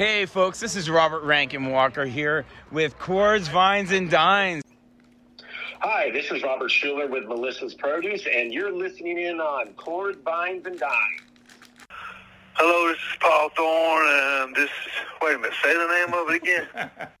Hey, folks, this is Robert Rankin Walker here with Chords, Vines, and Dines. Hi, this is Robert Schueller with Melissa's Produce, and you're listening in on Chords, Vines, and Dines. Hello, this is Paul Thorn, and this is, wait a minute, say the name of it again.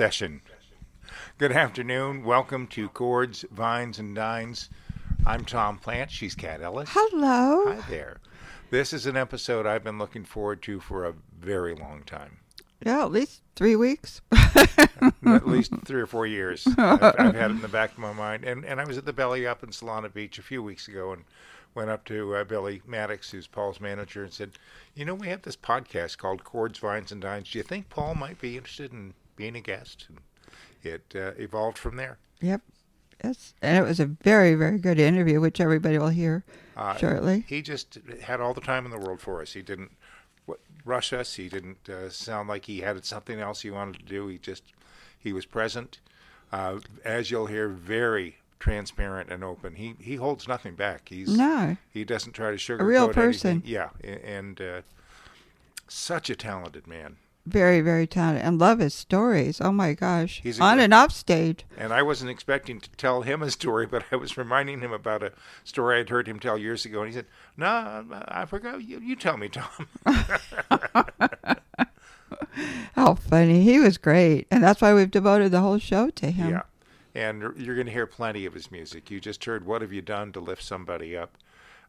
session. Good afternoon. Welcome to Chords, Vines, and Dines. I'm Tom Plant. She's Kat Ellis. Hello. Hi there. This is an episode I've been looking forward to for a very long time. Yeah, at least three weeks. At least three or four years. I've, I've had it in the back of my mind. And, and I was at the Belly up in Solana Beach a few weeks ago and went up to uh, Billy Maddox, who's Paul's manager, and said, You know, we have this podcast called Chords, Vines, and Dines. Do you think Paul might be interested in being a guest? And it uh, evolved from there. yep. Yes. And it was a very, very good interview, which everybody will hear Uh, shortly. He just had all the time in the world for us. He didn't rush us. He didn't uh, sound like he had something else he wanted to do. He just he was present. Uh, as you'll hear, very transparent and open. He he holds nothing back. He's No. He doesn't try to sugarcoat A real anything. person. Yeah, and uh, such a talented man. Very, very talented. And love his stories. Oh my gosh. He's On good- and off stage. And I wasn't expecting to tell him a story, but I was reminding him about a story I'd heard him tell years ago. And he said, No, I forgot. You, you tell me, Tom. How funny. He was great. And that's why we've devoted the whole show to him. Yeah. And you're going to hear plenty of his music. You just heard What Have You Done to Lift Somebody Up?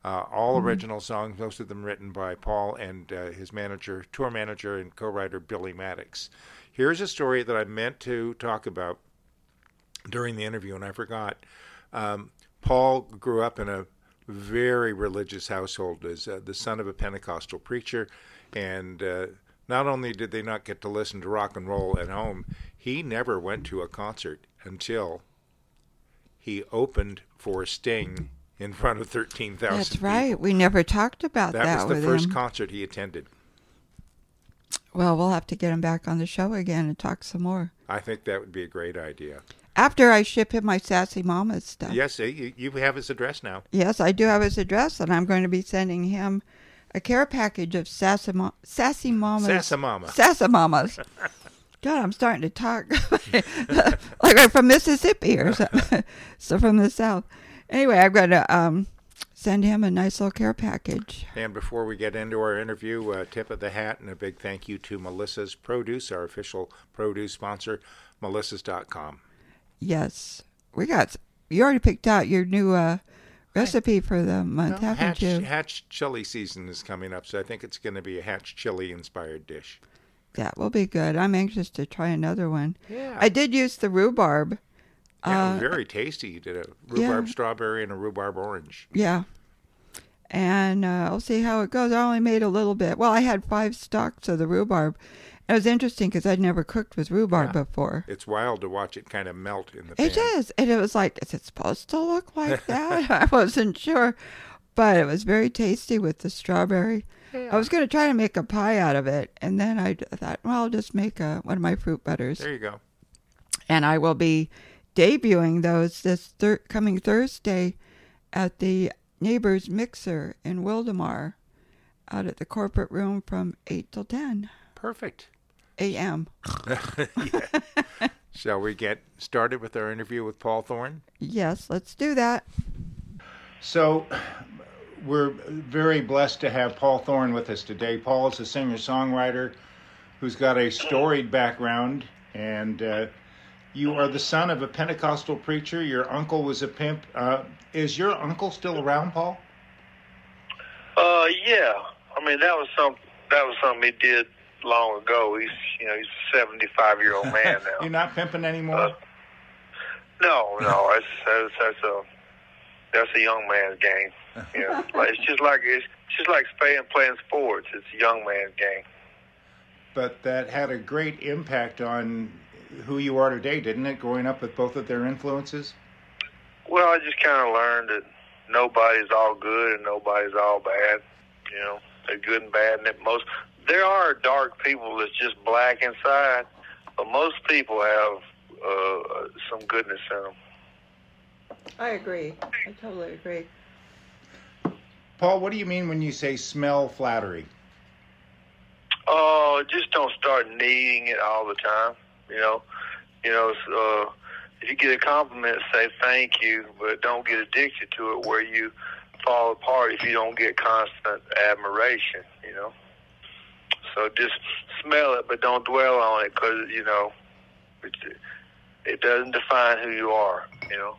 Uh, all Mm-hmm. original songs, most of them written by Paul and uh, his manager, tour manager, and co writer Billy Maddox. Here's a story that I meant to talk about during the interview, and I forgot. Um, Paul grew up in a very religious household, as uh, the son of a Pentecostal preacher, and uh, not only did they not get to listen to rock and roll at home, he never went to a concert until he opened for Sting in front of thirteen thousand. That's right. We never talked about that, That was the first him. concert he attended. well, we'll have to get him back on the show again and talk some more. I think that would be a great idea. After I ship him my Sassy Mamas stuff. Yes, eh, you, have his address now. Yes, I do have his address, and I'm going to be sending him a care package of Sassy, Ma- Sassy Mamas. Sassamama. Sassamamas. God, I'm starting to talk like I'm from Mississippi or something. so from the South. Anyway, I'm going to um, send him a nice little care package. And before we get into our interview, uh, tip of the hat and a big thank you to Melissa's Produce, our official produce sponsor, melissas.com. Yes, we got. You already picked out your new uh, recipe for the month, Well, haven't hatch, you? hatch chili season is coming up, so I think it's going to be a hatch chili inspired dish. That will be good. I'm anxious to try another one. Yeah. I did use the rhubarb. Yeah, Uh, very tasty. You did a rhubarb yeah. strawberry and a rhubarb orange. Yeah. And uh, I'll see how it goes. I only made a little bit. Well, I had five stalks of the rhubarb. It was interesting because I'd never cooked with rhubarb Yeah. before. It's wild to watch it kind of melt in the pan. It is. And it was like, is it supposed to look like that? I wasn't sure. But it was very tasty with the strawberry. I was going to try to make a pie out of it. And then I thought, well, I'll just make a, one of my fruit butters. There you go. and I will be debuting those this thir- coming Thursday at the Neighbors Mixer in Wildomar, out at the corporate room from eight till ten Perfect. a.m. Shall we get started with our interview with Paul Thorn? Yes, let's do that. So, we're very blessed to have Paul Thorn with us today. Paul is a singer songwriter who's got a storied background, and uh, you are the son of a Pentecostal preacher. Your uncle was a pimp. Uh, is your uncle still around, Paul? Uh, yeah. I mean, that was some that was something he did long ago. He's you know he's a seventy five year old man now. You're not pimping anymore? Uh, no, no, that's that's that's a that's a young man's game. You know, like, it's just like it's just like playing playing sports. It's a young man's game. but that had a great impact on who you are today, didn't it? Growing up with both of their influences? Well, I just kind of learned that nobody's all good and nobody's all bad. You know, they're good and bad, and that most there are dark people that's just black inside, but most people have uh, some goodness in them. I agree. I totally agree. Paul, what do you mean when you say smell flattery? Oh, just don't start needing it all the time. You know, you know. Uh, if you get a compliment, say thank you, but don't get addicted to it where you fall apart if you don't get constant admiration. You know. So just smell it, but don't dwell on it because you know it, it doesn't define who you are. You know.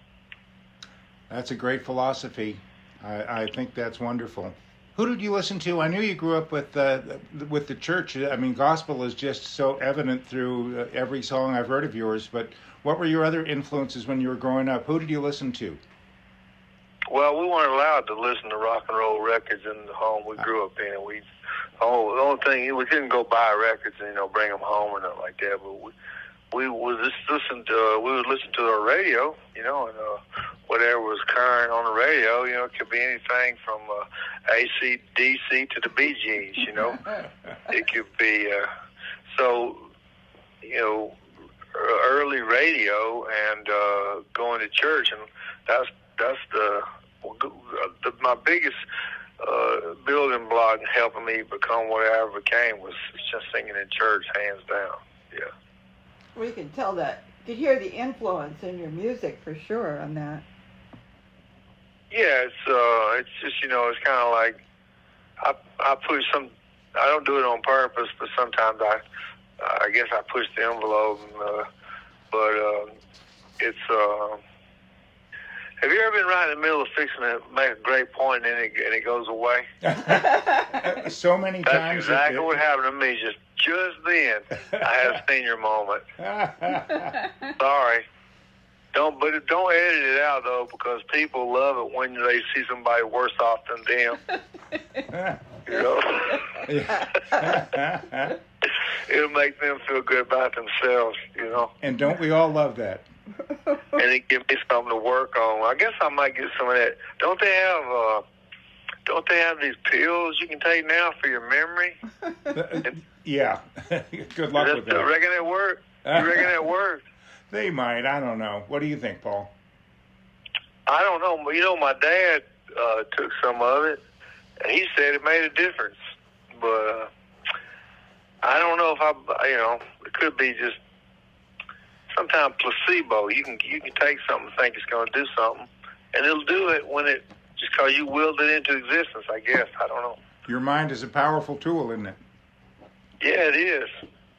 That's a great philosophy. I, I think that's wonderful. Who did you listen to? I knew you grew up with uh, with the church. I mean, gospel is just so evident through uh, every song I've heard of yours. But what were your other influences when you were growing up? Who did you listen to? Well, we weren't allowed to listen to rock and roll records in the home we grew up in. We, oh, the only thing we couldn't go buy records and you know bring them home or nothing like that. But we, we would just listen to uh, we would listen to the radio, you know, and uh, whatever was current on the radio, you know, it could be anything from uh, AC/DC to the Bee Gees, you know. it could be uh, so, you know, early radio and uh, going to church, and that's that's the, the my biggest uh, building block in helping me become what I ever became was just singing in church, hands down. Yeah. We can tell that. You could hear the influence in your music for sure on that. Yeah, it's uh, it's just you know, it's kind of like I I push some. I don't do it on purpose, but sometimes I I guess I push the envelope. And, uh, but uh, it's. Uh, have you ever been right in the middle of fixing it, make a great point and it, and it goes away? so many That's times. it- exactly what happened to me. Just just then, I had a senior moment. Sorry. Don't, but don't edit it out though, because people love it when they see somebody worse off than them. You know, it'll make them feel good about themselves. You know, and don't we all love that? and it give me something to work on. I guess I might get some of that. Don't they have? uh Don't they have these pills you can take now for your memory? yeah. Good luck with that, that. reckon it work? You reckon that works? They might. I don't know. What do you think, Paul? I don't know. but You know, my dad uh, took some of it, and he said it made a difference. But uh, I don't know if I, you know, it could be just sometimes placebo. You can you can take something and think it's going to do something, and it'll do it when it just because you willed it into existence. I guess I don't know. Your mind is a powerful tool, isn't it? Yeah, it is.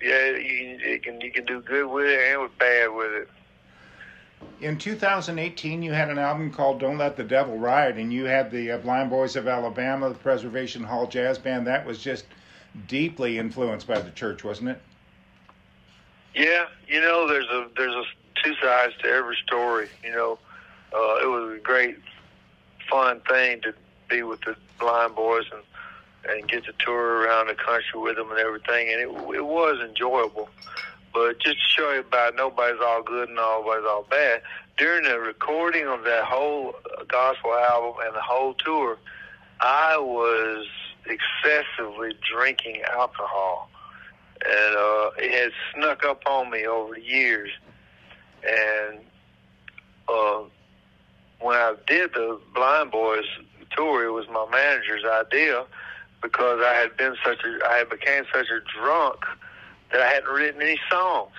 Yeah, you, it can you can do good with it and with bad with it. In 2018, you had an album called "Don't Let the Devil Ride," and you had the uh, Blind Boys of Alabama, the Preservation Hall Jazz Band. That was just deeply influenced by the church, wasn't it? Yeah, you know, there's a there's a two sides to every story. You know, uh, it was a great, fun thing to be with the blind boys and and get to tour around the country with them and everything, and it it was enjoyable. But just to show you about nobody's all good and nobody's all bad. During the recording of that whole uh, gospel album and the whole tour, I was excessively drinking alcohol and uh, it had snuck up on me over the years. And uh, when I did the Blind Boys tour, it was my manager's idea because I had been such a, I had became such a drunk that I hadn't written any songs,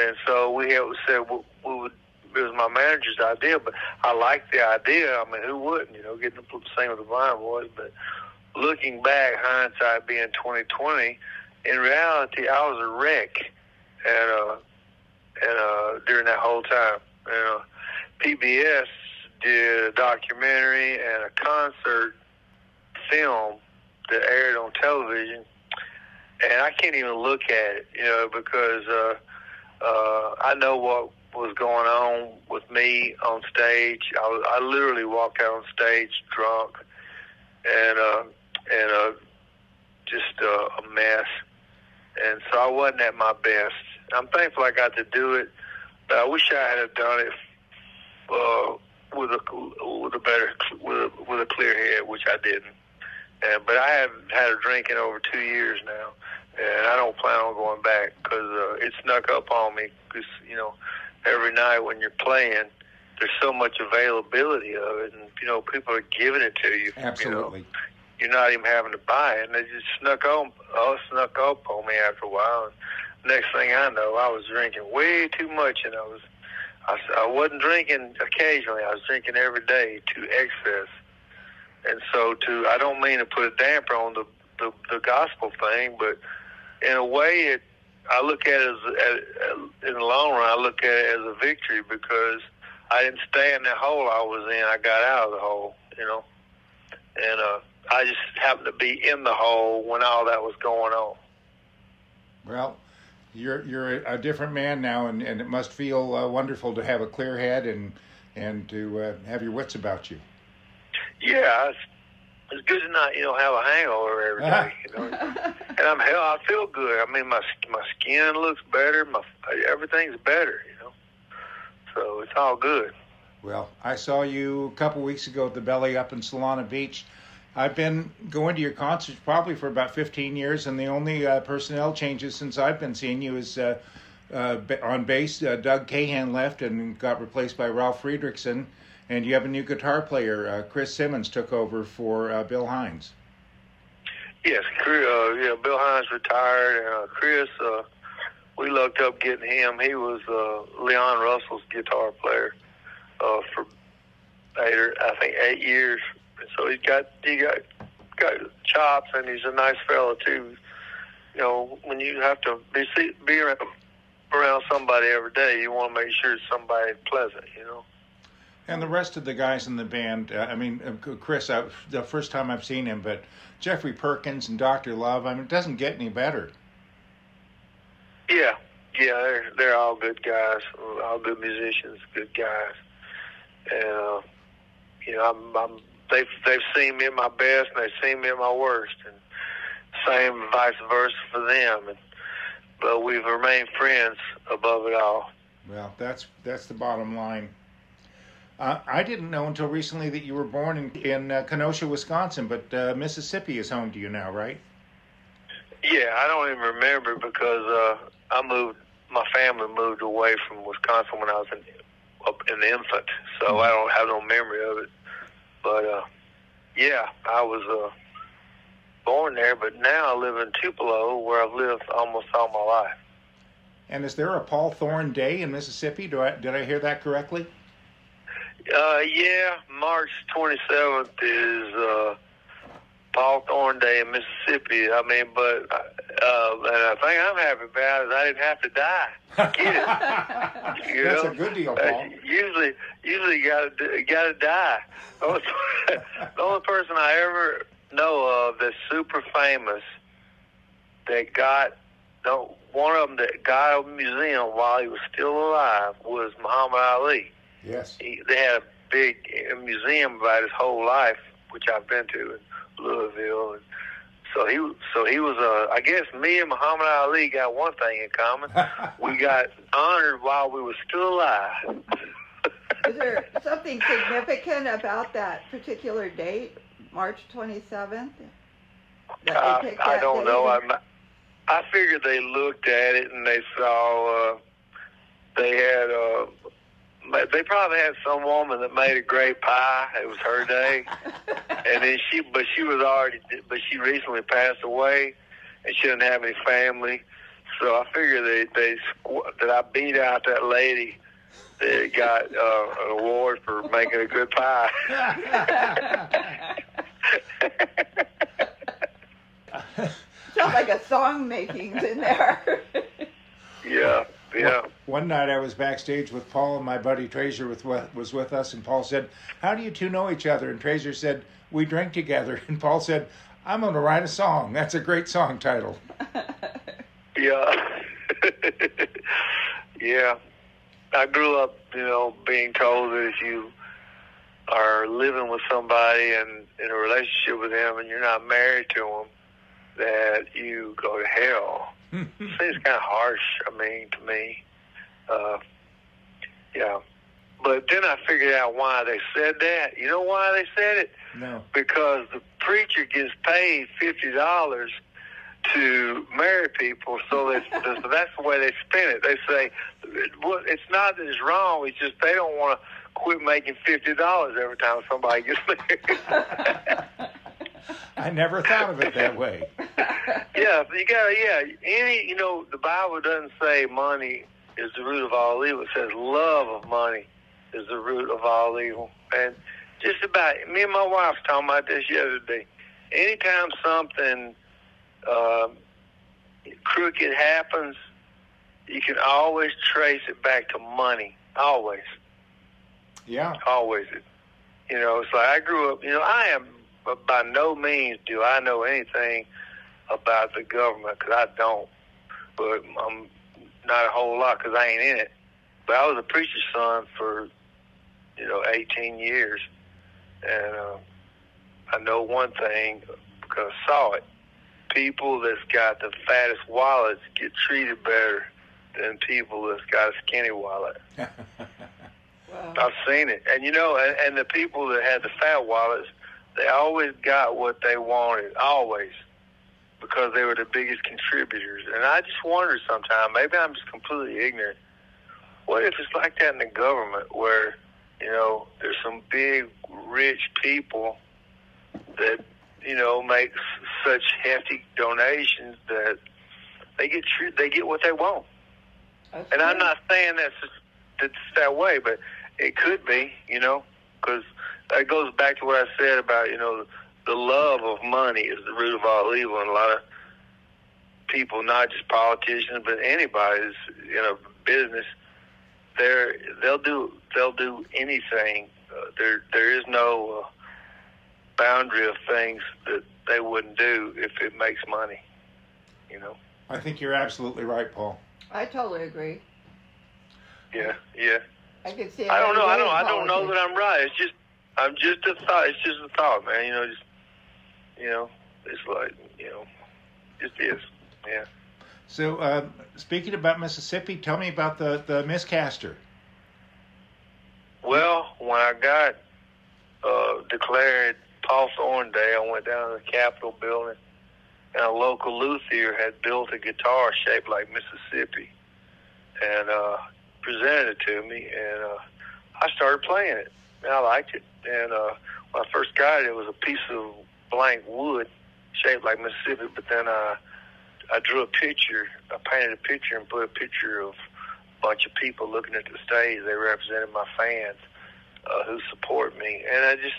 and so we had said we, we would. It was my manager's idea, but I liked the idea. I mean, who wouldn't? You know, getting to sing with the Blind Boys, but looking back, hindsight being twenty twenty, in reality, I was a wreck, and uh, and uh, during that whole time, you know, PBS did a documentary and a concert film that aired on television, and I can't even look at it, you know, because uh, uh, I know what was going on with me on stage. I, was, I literally walked out on stage drunk, and uh, and uh, just uh, a mess and so I wasn't at my best. I'm thankful I got to do it, but I wish I had done it uh, with a with a better with a, with a clear head, which I didn't. And but I haven't had a drink in over two years now, and I don't plan on going back because uh, it snuck up on me. Because you know, every night when you're playing, there's so much availability of it, and you know, people are giving it to you. You know? Absolutely. you're not even having to buy it, and they just snuck on, oh, snuck up on me after a while. And next thing I know, I was drinking way too much, and I was, I, I wasn't drinking occasionally. I was drinking every day to excess, and so to, I don't mean to put a damper on the the, the gospel thing, but in a way, it, I look at it as, as in the long run, I look at it as a victory because I didn't stay in that hole I was in. I got out of the hole, you know, and uh, I just happened to be in the hole when all that was going on. Well, you're you're a different man now, and, and it must feel uh, wonderful to have a clear head and and to uh, have your wits about you. Yeah, it's, it's good to not, you know, have a hangover every day. You know, and I'm hell. I feel good. I mean, my my skin looks better. My everything's better. You know, so it's all good. Well, I saw you a couple weeks ago at the Belly Up in Solana Beach. I've been going to your concerts probably for about 15 years, and the only uh, personnel changes since I've been seeing you is uh, uh, on bass, uh, Doug Kahan left and got replaced by Ralph Friedrichsen, and you have a new guitar player. Uh, Chris Simmons took over for uh, Bill Hinds. Yes, yeah, Bill Hinds retired, and Chris, we looked up getting him. He was Leon Russell's guitar player for eight, or, I think, eight years. So he's got he got got chops, and he's a nice fellow too. You know, when you have to be see, be around, around somebody every day, you want to make sure it's somebody pleasant. You know. And the rest of the guys in the band, uh, I mean, uh, Chris, I, the first time I've seen him, but Jeffrey Perkins and Dr. Love, I mean, it doesn't get any better. Yeah, yeah, they're they're all good guys, all good musicians, good guys, and uh, you know, I'm, I'm they've they've seen me at my best and they've seen me at my worst, and same vice versa for them. And but we've remained friends above it all. Well, that's that's the bottom line. Uh, I didn't know until recently that you were born in, in uh, Kenosha, Wisconsin, but uh, Mississippi is home to you now, right? Yeah, I don't even remember because uh, I moved. My family moved away from Wisconsin when I was an, an infant, so I don't have no memory of it. But uh, yeah, I was uh, born there, but now I live in Tupelo, where I've lived almost all my life. And is there a Paul Thorn Day in Mississippi? Do I did I hear that correctly? Uh, yeah, March 27th is uh, Paul Thorn Day in Mississippi. I mean, but uh, and the thing I'm happy about is I didn't have to die. Get it? You That's know? a good deal, Uh, usually, usually you gotta gotta die. The only, the only person I ever know of that's super famous that got no one of them that got a museum while he was still alive was Muhammad Ali. Yes. He, they had a big uh, museum about his whole life, which I've been to in Louisville. And so he, so he was. Uh, I guess me and Muhammad Ali got one thing in common. we got honored while we were still alive. Is there something significant about that particular date, March 27th? That Uh, I don't know. I'm, I figured they looked at it and they saw uh, they had. Uh, ma- they probably had some woman that made a great pie. It was her day, and then she, but she was already, but she recently passed away, and she didn't have any family. So I figured they they that I beat out that lady that got uh, an award for making a good pie. Sounds like a song making's in there. yeah, yeah. One night I was backstage with Paul and my buddy Treasure with, was with us, and Paul said, "How do you two know each other?" And Treasure said, "We drink together." And Paul said, "I'm going to write a song. That's a great song title." Yeah. yeah. I grew up, you know, being told that if you are living with somebody and in a relationship with them and you're not married to them, that you go to hell. Seems kind of harsh, I mean, to me. Uh, yeah. But then I figured out why they said that. You know why they said it? no. because the preacher gets paid fifty dollars to marry people, so that's so that's the way they spin it. They say, "Well, it's not that it's wrong; it's just they don't want to quit making fifty dollars every time somebody gets married." I never thought of it that way. yeah, you got to yeah. Any you know, the Bible doesn't say money is the root of all evil. It says love of money is the root of all evil. And just about me and my wife talking about this yesterday. Anytime something um, crooked happens, you can always trace it back to money. Always, Yeah. always. You know, it's like I grew up. You know, I am by no means do I know anything about the government because I don't. But I'm not a whole lot because I ain't in it. But I was a preacher's son for you know 18 years, and uh, I know one thing because I saw it. People that's got the fattest wallets get treated better than people that's got a skinny wallet. Wow. I've seen it, and you know, and, and the people that had the fat wallets, they always got what they wanted, always, because they were the biggest contributors. And I just wonder sometimes, maybe I'm just completely ignorant. What if it's like that in the government, where you know there's some big rich people that you know make s- such hefty donations that they get treated, they get what they want. And I'm not saying that's that's that way, but it could be, you know, because that goes back to what I said about, you know, the love of money is the root of all evil, and a lot of people, not just politicians, but anybody's that's in a business, they're they'll do they'll do anything. Uh, there there is no uh, boundary of things that they wouldn't do if it makes money, you know. I think you're absolutely right, Paul. I totally agree. Yeah, yeah. I can see. I don't know. I don't. day I don't know that I'm right. It's just. I'm just a thought. It's just a thought, man. You know, just. You know, it's like you know, just is. Yeah. So, uh, speaking about Mississippi, tell me about the the miscaster. Well, when I got uh, declared Paul Thorn Day, I went down to the Capitol building, and a local luthier had built a guitar shaped like Mississippi, and uh, presented it to me, and uh, I started playing it, and I liked it. And uh, when I first got it, it was a piece of blank wood shaped like Mississippi, but then I I drew a picture, I painted a picture and put a picture of a bunch of people looking at the stage. They represented my fans uh, who support me, and I just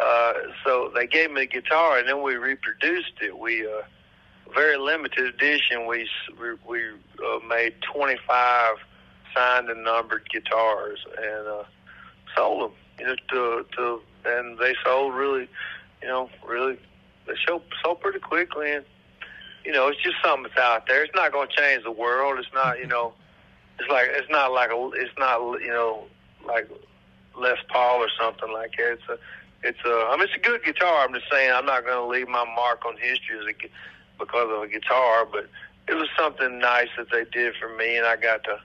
uh, so they gave me a guitar, and then we reproduced it. We uh, very limited edition. We we, we uh, made twenty five signed and numbered guitars, and uh, sold them. You know, to to and they sold really, you know, really. They sold sold pretty quickly, and you know, it's just something that's out there. It's not going to change the world. It's not, you know, it's like it's not like a, it's not, you know, like Les Paul or something like that. It's a, it's a. I mean, it's a good guitar. I'm just saying, I'm not going to leave my mark on history as a, because of a guitar, but it was something nice that they did for me, and I got to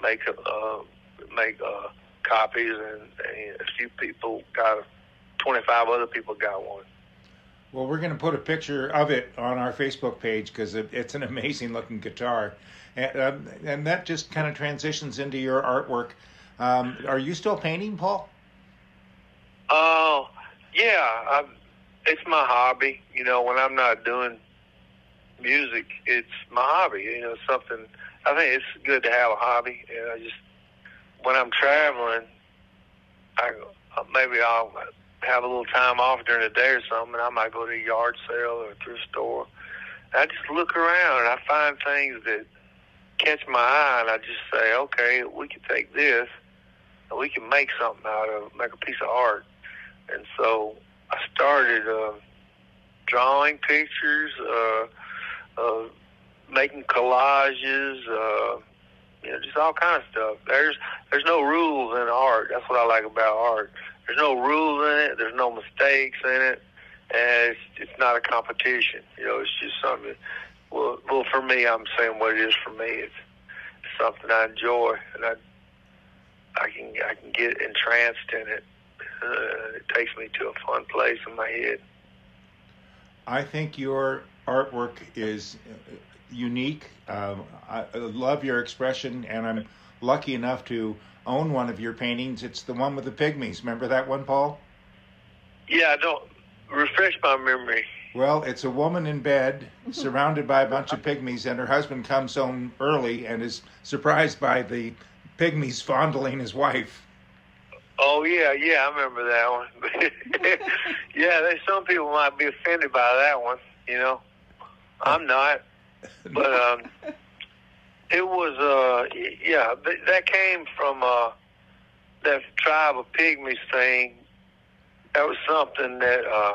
make uh, make uh, copies, and, and a few people got, 25 other people got one. Well, we're going to put a picture of it on our Facebook page because it, it's an amazing looking guitar, and, um, and that just kind of transitions into your artwork. Um, are you still painting, Paul? Oh, yeah. I, it's my hobby. You know, when I'm not doing music, it's my hobby. You know, something. I think it's good to have a hobby, and I just when I'm traveling, I maybe I'll have a little time off during the day or something, and I might go to a yard sale or thrift store. And I just look around and I find things that catch my eye, and I just say, okay, we can take this and we can make something out of it, make a piece of art. And so I started uh, drawing pictures, uh, uh, making collages, uh, you know, just all kind of stuff. There's there's no rules in art. That's what I like about art. There's no rules in it. There's no mistakes in it, and it's it's not a competition. You know, it's just something. Well, well, for me, I'm saying what it is for me. It's, it's something I enjoy, and I I can I can get entranced in it. Uh, it takes me to a fun place in my head. I think your artwork is uh, unique. Um, I I love your expression, and I'm lucky enough to own one of your paintings. It's the one with the pygmies. Remember that one, Paul? Yeah, I don't refresh my memory. Well, it's a woman in bed surrounded by a bunch of pygmies, and her husband comes home early and is surprised by the pygmies fondling his wife. Oh yeah, yeah, I remember that one. yeah, there's some people might be offended by that one. You know, I'm not. But um, it was uh, yeah, that came from uh, that tribe of pygmies thing. That was something that uh,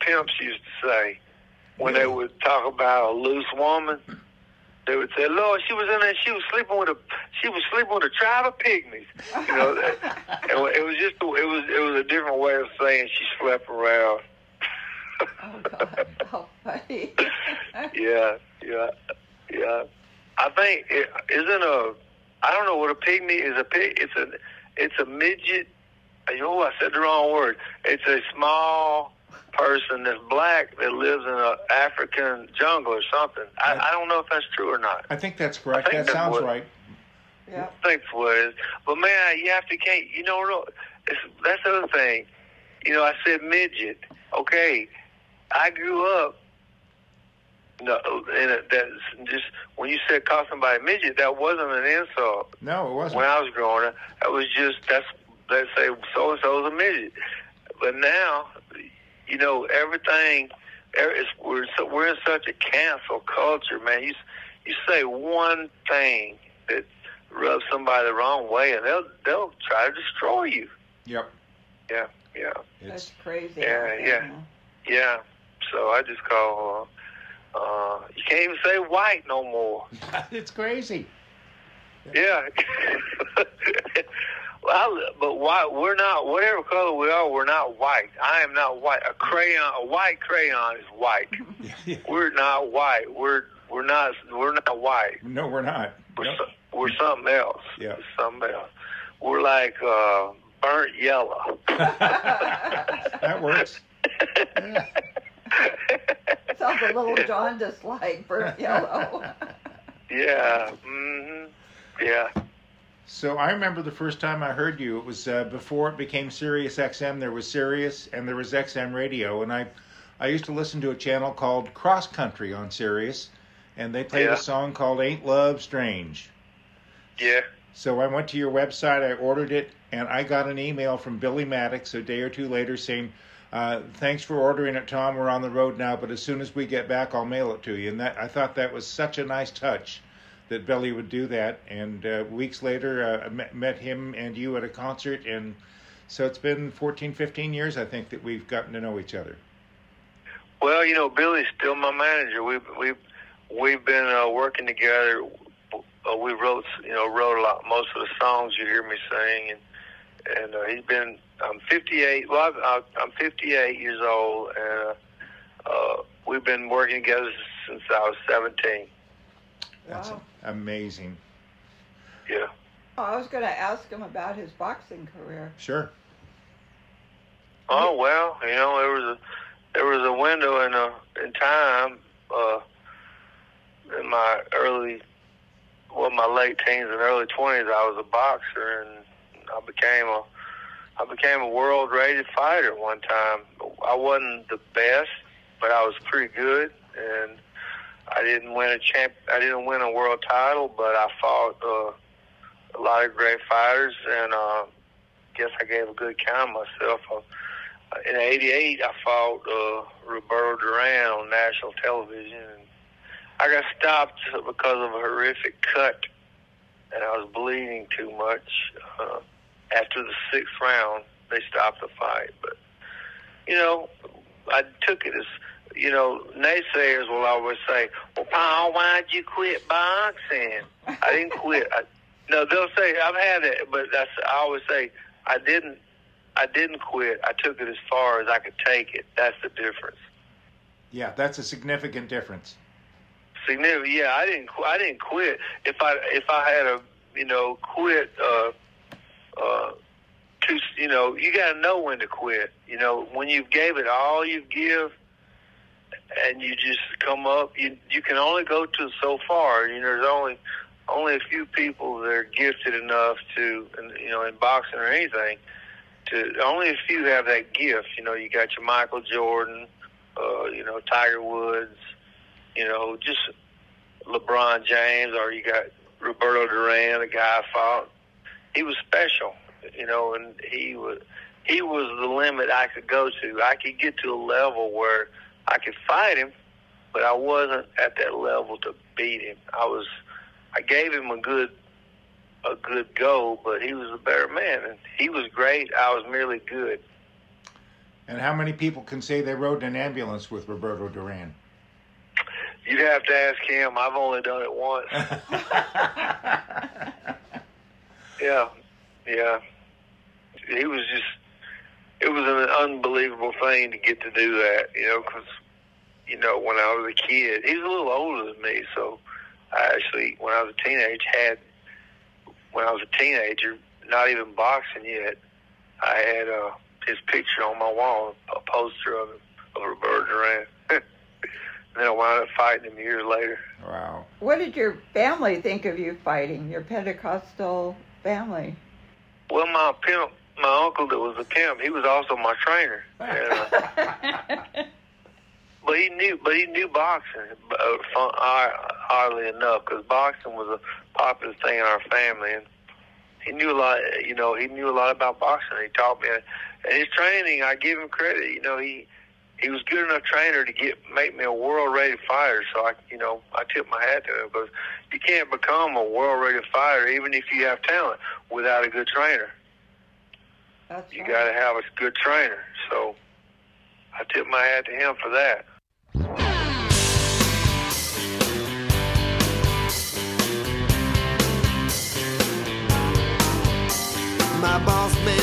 pimps used to say when they would talk about a loose woman. They would say, "Lord, she was in there. She was sleeping with a. She was sleeping with a tribe of pygmies." You know, that- it, was just. It was. It was a different way of saying she slept around. Oh God, how funny. yeah, yeah, yeah. I think it isn't a. I don't know what a pygmy is. A pig. It's a. It's a midget. Oh, I said the wrong word. It's a small person that's black that lives in an African jungle or something. I, I don't know if that's true or not. I think that's correct. Think That that's sounds what- right. yeah. I think that's what it is. But man, you have to can't. You know, no, it's, that's the other thing. You know, I said midget. Okay, I grew up. No, and it- that's just when you said call somebody a midget, that wasn't an insult. No, it wasn't. When I was growing up, that was just that's let's say so and so's a midget. But now, you know, everything. er- It's, we're so, we're in such a cancel culture, man. You you say one thing that rubs somebody the wrong way, and they'll they'll try to destroy you. Yep. Yeah, yeah, That's crazy. Yeah, out yeah. yeah. So I just call. Uh, uh, you can't even say white no more. it's crazy. Yeah. well, but why we're not whatever color we are, we're not white. I am not white. A crayon, a white crayon is white. We're not white. We're we're not we're not white. No, we're not. We're No. so, we're something else. Yeah. We're something else. We're like uh, burnt yellow. that works. Yeah. Sounds a little jaundiced like burnt yellow. yeah. hmm Yeah. So I remember the first time I heard you. It was uh, before it became Sirius XM. There was Sirius and there was XM Radio, and I, I used to listen to a channel called Cross Country on Sirius, and they played Yeah. a song called "Ain't Love Strange." Yeah. So I went to your website, I ordered it, and I got an email from Billy Maddox a day or two later saying, uh, "Thanks for ordering it, Tom. We're on the road now, but as soon as we get back, I'll mail it to you." And that I thought that was such a nice touch that Billy would do that. And uh, weeks later, uh, I met, met him and you at a concert, and so it's been 14, 15 years, I think, that we've gotten to know each other. Well, you know, Billy's still my manager. We've we've we've been uh, working together. Uh, we wrote, you know, wrote a lot, most of the songs you hear me sing, and and uh, he's been. I'm 58. Well, I've, I'm 58 years old, and uh, uh, we've been working together since I was 17. That's Wow. amazing. Yeah. Oh, I was going to ask him about his boxing career. Sure. Oh well, you know, there was a there was a window in a in time uh, in my early, well, my late teens and early twenties. I was a boxer, and I became a I became a world rated fighter one time. I wasn't the best, but I was pretty good, and I didn't win a champ. I didn't win a world title, but I fought uh, a lot of great fighters, and uh, guess I gave a good count of myself. Uh, in '88, I fought uh, Roberto Duran on national television, and I got stopped because of a horrific cut, and I was bleeding too much. Uh, after the sixth round, they stopped the fight, but you know, I took it as you know, naysayers will always say, "Well, Paul, why'd you quit boxing?" I didn't quit. I, no, they'll say I've had it, but that's I always say I didn't. I didn't quit. I took it as far as I could take it. That's the difference. Yeah, that's a significant difference. Significant. Yeah, I didn't. I didn't quit. If I if I had a you know quit. Uh, uh, to you know, you got to know when to quit. You know, when you've gave it all you give, and you just come up, you you can only go to so far. You know, there's only only a few people that are gifted enough to, you know, in boxing or anything, to only a few have that gift. You know, you got your Michael Jordan, uh, you know, Tiger Woods, you know, just LeBron James, or you got Roberto Duran, the guy fought. He was special, you know, and he was he was the limit I could go to. I could get to a level where I could fight him, but I wasn't at that level to beat him. I was I gave him a good a good go, but he was a better man and he was great. I was merely good. And how many people can say they rode in an ambulance with Roberto Duran? You'd have to ask him. I've only done it once. Yeah, yeah. He was just. It was an unbelievable thing to get to do that, you know, because, you know, when I was a kid, he was a little older than me, so I actually, when I was a teenager, had, when I was a teenager, not even boxing yet, I had uh, his picture on my wall, a poster of him, of Roberto Duran. and then I wound up fighting him years later. wow. What did your family think of you fighting? Your Pentecostal family? Well, my pimp, my uncle that was a pimp, he was also my trainer. And, uh, but he knew, but he knew boxing. Uh, oddly enough, because boxing was a popular thing in our family, and he knew a lot. You know, he knew a lot about boxing. He taught me, and his training, I give him credit. You know, he he was good enough trainer to get make me a world rated fighter. So I, you know, I tip my hat to him because you can't become a world rated fighter, even if you have talent, without a good trainer. That's you right. got to have a good trainer. So I tip my hat to him for that. My boss man.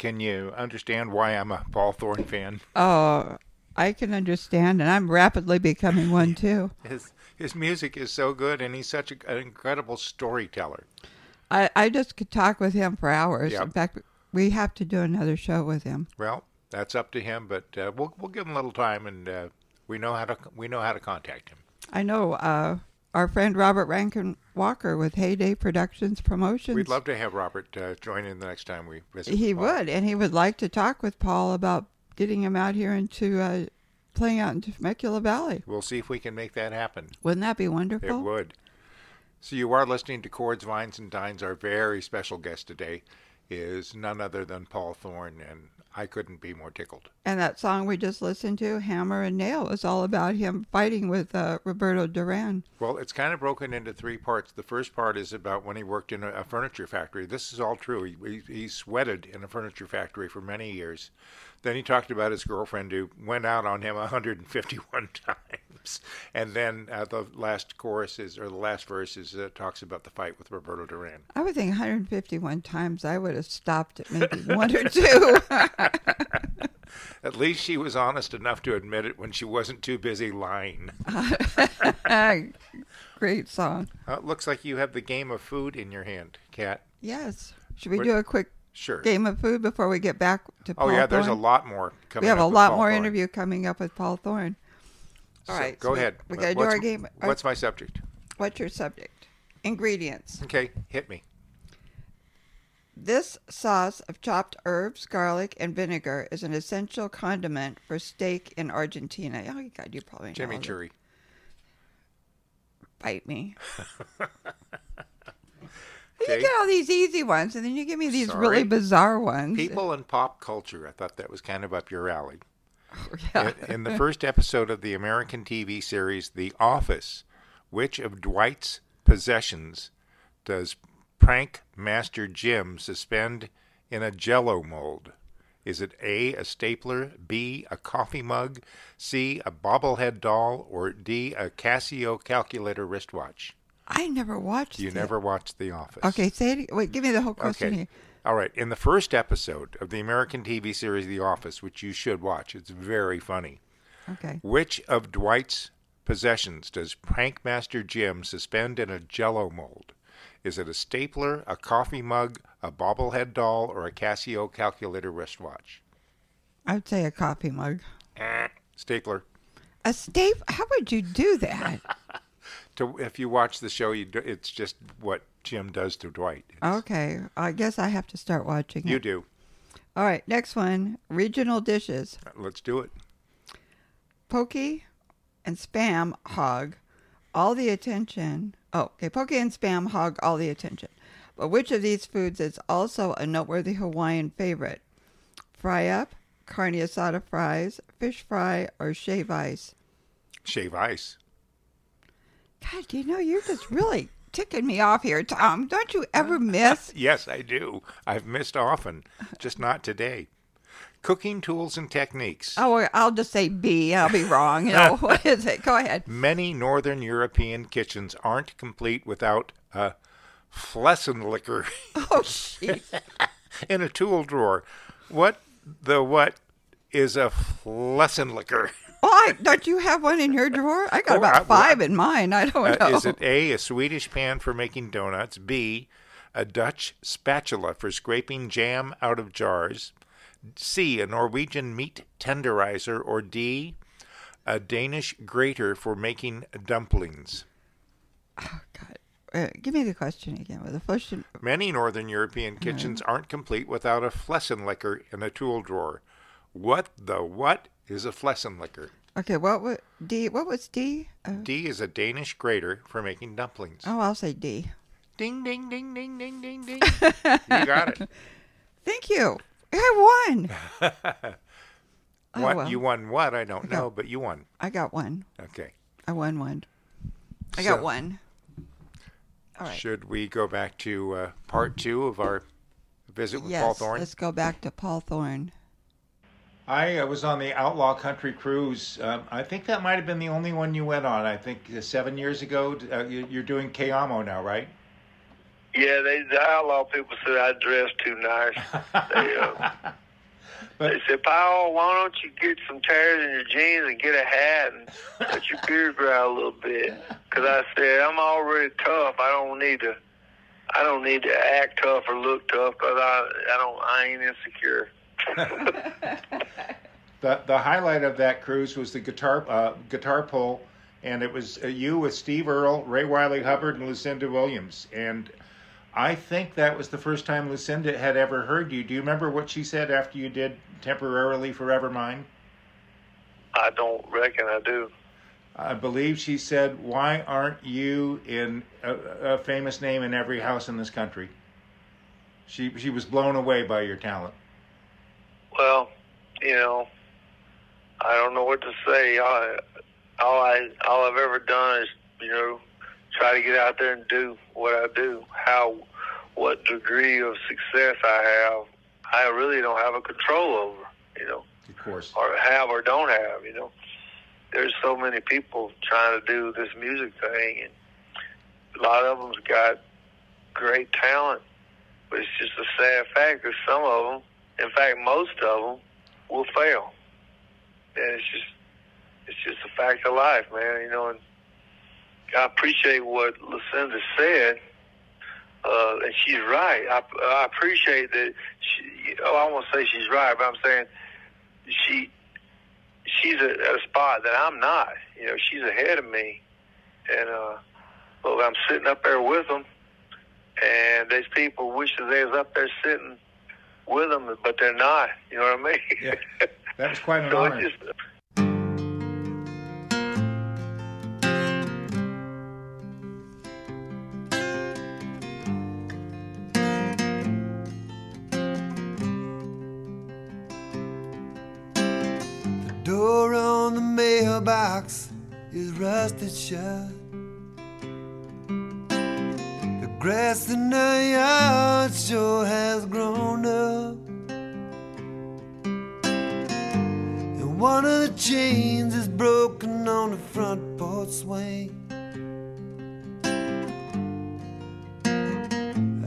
Can you understand why I'm a Paul Thorn fan? Oh, I can understand, and I'm rapidly becoming one too. His his music is so good, and he's such a, an incredible storyteller. I, I just could talk with him for hours. Yep. In fact, we have to do another show with him. Well, that's up to him, but uh, we'll we'll give him a little time, and uh, we know how to we know how to contact him. I know uh, our friend Robert Rankin Walker with Heyday Productions Promotions. We'd love to have Robert uh, join in the next time we visit. He Paul. would, and he would like to talk with Paul about getting him out here into uh, playing out in Temecula Valley. We'll see if we can make that happen. Wouldn't that be wonderful? It would. So you are listening to Chords, Vines, and Dines. Our very special guest today is none other than Paul Thorn, and I couldn't be more tickled. And that song we just listened to, Hammer and Nail, is all about him fighting with uh, Roberto Duran. Well, it's kind of broken into three parts. The first part is about when he worked in a, furniture factory. This is all true. He, he, he sweated in a furniture factory for many years. Then he talked about his girlfriend who went out on him 151 times. And then uh, the last chorus is, or the last verse is, uh, talks about the fight with Roberto Duran. I would think 151 times I would have stopped at maybe one or two. At least she was honest enough to admit it when she wasn't too busy lying. Great song. Uh, it looks like you have the game of food in your hand, Kat. Yes. Should we What- do a quick Sure. game of food before we get back to Oh Paul Oh, yeah, there's a lot more coming. We have a lot Paul more Thorn. interview coming up with Paul Thorn. All So, right, go so ahead. We got to do our game. our- What's my subject? what's your subject? Ingredients. Okay, hit me. This sauce of chopped herbs, garlic, and vinegar is an essential condiment for steak in Argentina. Oh, God, you probably know. Chimichurri. bite me. Okay. You get all these easy ones, and then you give me these Sorry. really bizarre ones. People and pop culture. I thought that was kind of up your alley. Yeah. In, in the first episode of the American TV series The Office, which of Dwight's possessions does prank master Jim suspend in a jello mold? Is it A, a stapler, B, a coffee mug, C, a bobblehead doll, or D, a Casio calculator wristwatch? I never watched. You it. never watched The Office. Okay, say it. Wait, give me the whole question Okay. here. All right. In the first episode of the American TV series The Office, which you should watch, it's very funny. Okay. Which of Dwight's possessions does Prankmaster Jim suspend in a jello mold? Is it a stapler, a coffee mug, a bobblehead doll, or a Casio calculator wristwatch? I would say a coffee mug. Eh, Stapler. A staple? How would you do that? To, if you watch the show, you do, it's just what Jim does to Dwight. It's- okay, I guess I have to start watching You it. do. All right, next one. Regional dishes. Uh, let's do it. Pokey and spam hog all the attention. Oh, okay. Poke and spam hog all the attention. But which of these foods is also a noteworthy Hawaiian favorite? Fry up, carne asada fries, fish fry, or shave ice? Shave ice. God, do you know, you're just really ticking me off here, Tom. Don't you ever mm. miss? Yes, I do. I've missed often, just not today. Cooking tools and techniques. Oh, I'll just say B. I'll be wrong. You know, what is it? Go ahead. Many Northern European kitchens aren't complete without a Flessenlikker Oh, jeez. in a tool drawer. What the what is a Flessenlikker? Well, I, don't you have one in your drawer? I got Oh, about I- five in mine. I don't know. Uh, is it A, a Swedish pan for making donuts? B, a Dutch spatula for scraping jam out of jars? C, a Norwegian meat tenderizer? Or D, a Danish grater for making dumplings? Oh, God. Uh, give me the question again. With the question. Many Northern European kitchens aren't complete without a Flessenlikker in a tool drawer. What the what is a Flessenlikker? Okay, what was D? What was D? Uh, D is a Danish grater for making dumplings. oh, I'll say D. Ding, ding, ding, ding, ding, ding, ding. you got it. Thank you. I won. Oh, What well. you won? What I don't Okay. know, but you won. I got one. Okay. I won one. I got one. All right. Should we go back to uh, part two of our visit with yes. Paul Thorn? Let's go back to Paul Thorn. I uh, was on the Outlaw Country Cruise. Um, I think that might have been the only one you went on. I think uh, seven years ago. Uh, you- you're doing Cayamo now, right? Yeah, they the outlaw people said I dressed too nice. They, uh, But- they said, Powell, why don't you get some tears in your jeans and get a hat and let your beard grow a little bit? Because I said I'm already tough. I don't need to. I don't need to act tough or look tough because I I don't I ain't insecure. The the highlight of that cruise was the guitar uh, guitar pull, and it was uh, you with Steve Earle, Ray Wylie Hubbard, and Lucinda Williams. And I think that was the first time Lucinda had ever heard you. Do you remember what she said after you did "Temporarily Forever Mine"? I don't reckon I do. I believe she said, "Why aren't you in a, a famous name in every house in this country?" She she was blown away by your talent. Well, you know, I don't know what to say. All, all I all I've ever done is, you know, try to get out there and do what I do. How, what degree of success I have, I really don't have a control over. You know, Of course. or have or don't have. You know, there's so many people trying to do this music thing, and a lot of them's got great talent. But it's just a sad fact that some of them, in fact, most of them, will fail. And it's just, it's just a fact of life, man. You know, and I appreciate what Lucinda said, uh, and she's right. I, I appreciate that. She, oh, I won't say she's right, but I'm saying she she's at a spot that I'm not. You know, she's ahead of me, and uh, well, I'm sitting up there with them, and there's people wish that they was up there sitting with them, but they're not. You know what I mean? Yeah. That was quite an so honor. Just, door on the mailbox is rusted shut. The grass in the yard sure has grown. One of the chains is broken on the front porch swing.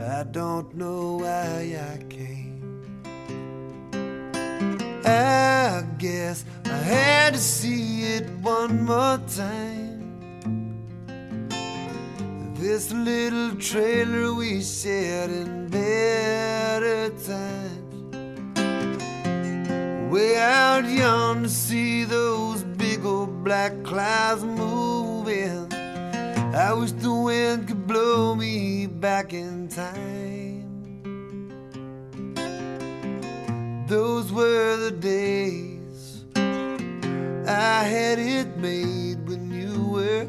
I don't know why I came. I guess I had to see it one more time. This little trailer we shared in better times. Way out yonder, see those big old black clouds moving. I wish the wind could blow me back in time. Those were the days I had it made when you were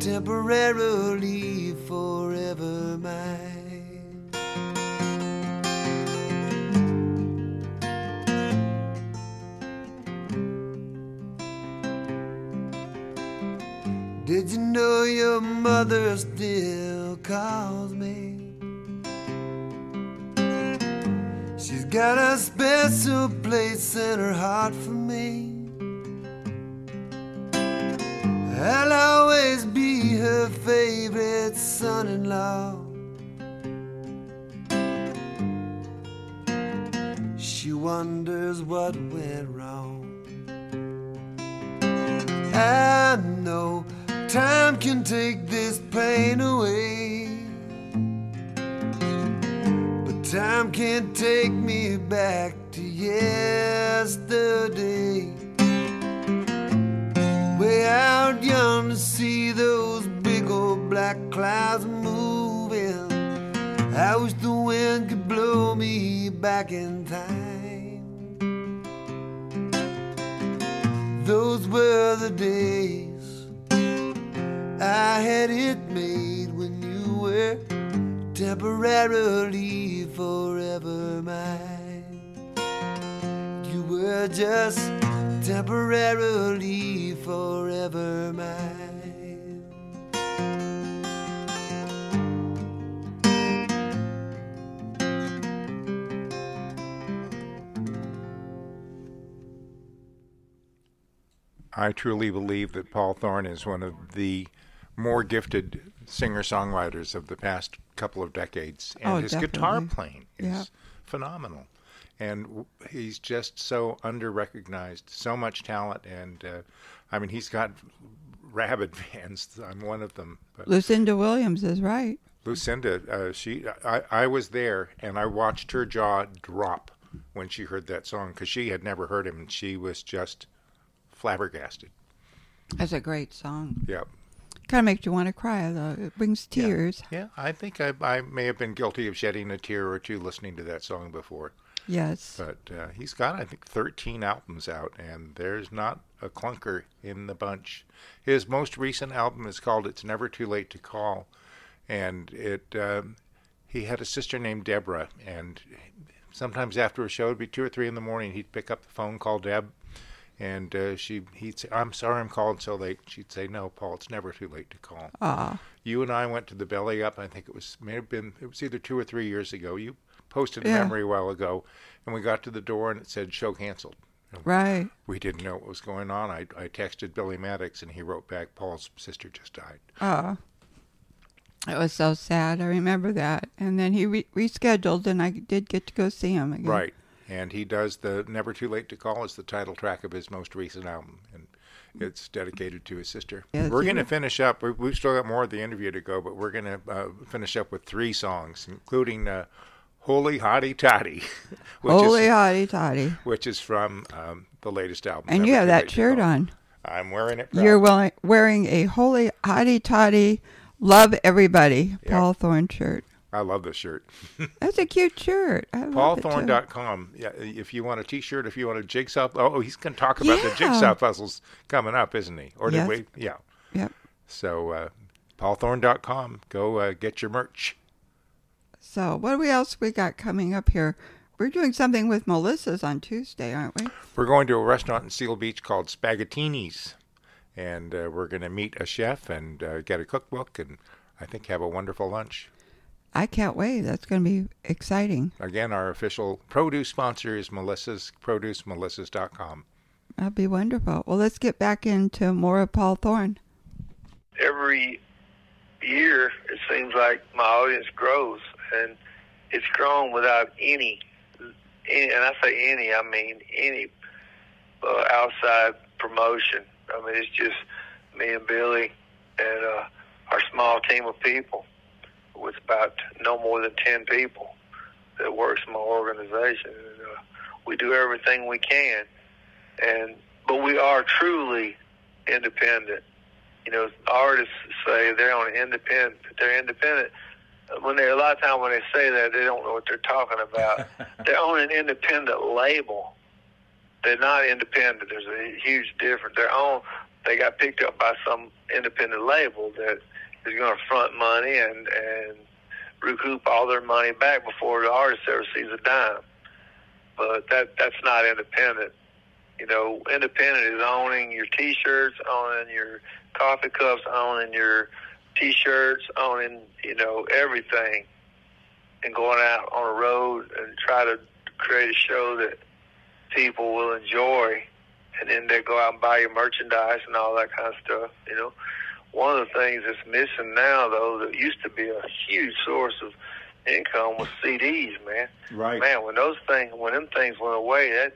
temporarily forever mine. Did you know your mother still calls me? She's got a special place in her heart for me. I'll always be her favorite son in law. She wonders what went wrong. I know time can take this pain away. But time can't take me back to yesterday. Way out yonder, see those big old black clouds moving. I wish the wind could blow me back in time. Those were the days I had it made when you were temporarily forever mine. You were just temporarily forever mine. I truly believe that Paul Thorn is one of the more gifted singer songwriters of the past couple of decades. And Oh, his guitar playing is Yeah. phenomenal. And he's just so under recognized, so much talent. And uh, I mean, he's got rabid fans. I'm one of them. But Lucinda Williams is right. Lucinda, uh, she, I, I was there and I watched her jaw drop when she heard that song because she had never heard him and she was just flabbergasted. That's a great song. Yeah. Kind of makes you want to cry, though. It brings tears. Yeah, I think I, I may have been guilty of shedding a tear or two listening to that song before. Yes. But uh, he's got, I think, 13 albums out, and there's not a clunker in the bunch. His most recent album is called "It's Never Too Late to Call," and it um, he had a sister named Deborah, and sometimes after a show, it'd be two or three in the morning, he'd pick up the phone, call Deb, and uh, she he'd say, "I'm sorry, I'm calling so late." She'd say, "No, Paul, it's never too late to call." Ah, You and I went to the Belly Up. I think it was may have been it was either two or three years ago. You posted a Yeah. memory a while ago, and we got to the door and it said show canceled. And right. We didn't know what was going on. I I texted Billy Maddox and he wrote back, Paul's sister just died. Ah. It was so sad. I remember that. And then he re- rescheduled, and I did get to go see him again. Right. And he does the Never Too Late to Call is the title track of his most recent album, and it's dedicated to his sister. Yeah, we're going to finish up. we- We've still got more of the interview to go, but we're going to uh, finish up with three songs, including uh, "Holy Hottie Toddy," which Holy is hotty toddy. which is from um, the latest album. And you have that shirt on. I'm wearing it. You're proud. wearing, wearing a holy hotty toddy, love everybody Paul Thorn shirt. I love this shirt. That's a cute shirt. I. PaulThorn.com. Yeah, if you want a T-shirt, if you want a jigsaw. Oh, he's going to talk about the jigsaw puzzles coming up, isn't he? Or did Yes. we? Yeah. Yep. So uh, PaulThorn.com. Go uh, get your merch. So what do we else we got coming up here? we're doing something with Melissa's on Tuesday, aren't we? We're going to a restaurant in Seal Beach called Spaghettini's, and uh, we're going to meet a chef and uh, get a cookbook, and I think have a wonderful lunch. I can't wait. That's going to be exciting. Again, our official produce sponsor is Melissa's Produce, melissas.com. That'd be wonderful. Well, let's get back into more of Paul Thorn. every year it seems like my audience grows and it's grown without any, any and I say any, I mean any uh, outside promotion. I mean it's just me and Billy and uh, our small team of people with about no more than 10 people that works in my organization. And, uh, we do everything we can and but we are truly independent you know, artists say they're on independent. They're independent. When they a lot of times when they say that, they don't know what they're talking about. they're on an independent label. They're not independent. There's a huge difference. They're on. They got picked up by some independent label that is going to front money and and recoup all their money back before the artist ever sees a dime. But that that's not independent. You know, independent is owning your T-shirts, owning your coffee cups, owning your T-shirts, owning you know everything, and going out on a road and try to create a show that people will enjoy, and then they go out and buy your merchandise and all that kind of stuff. You know, one of the things that's missing now, though, that used to be a huge source of income was CDs, man. Right. Man, when those things, when them things went away, that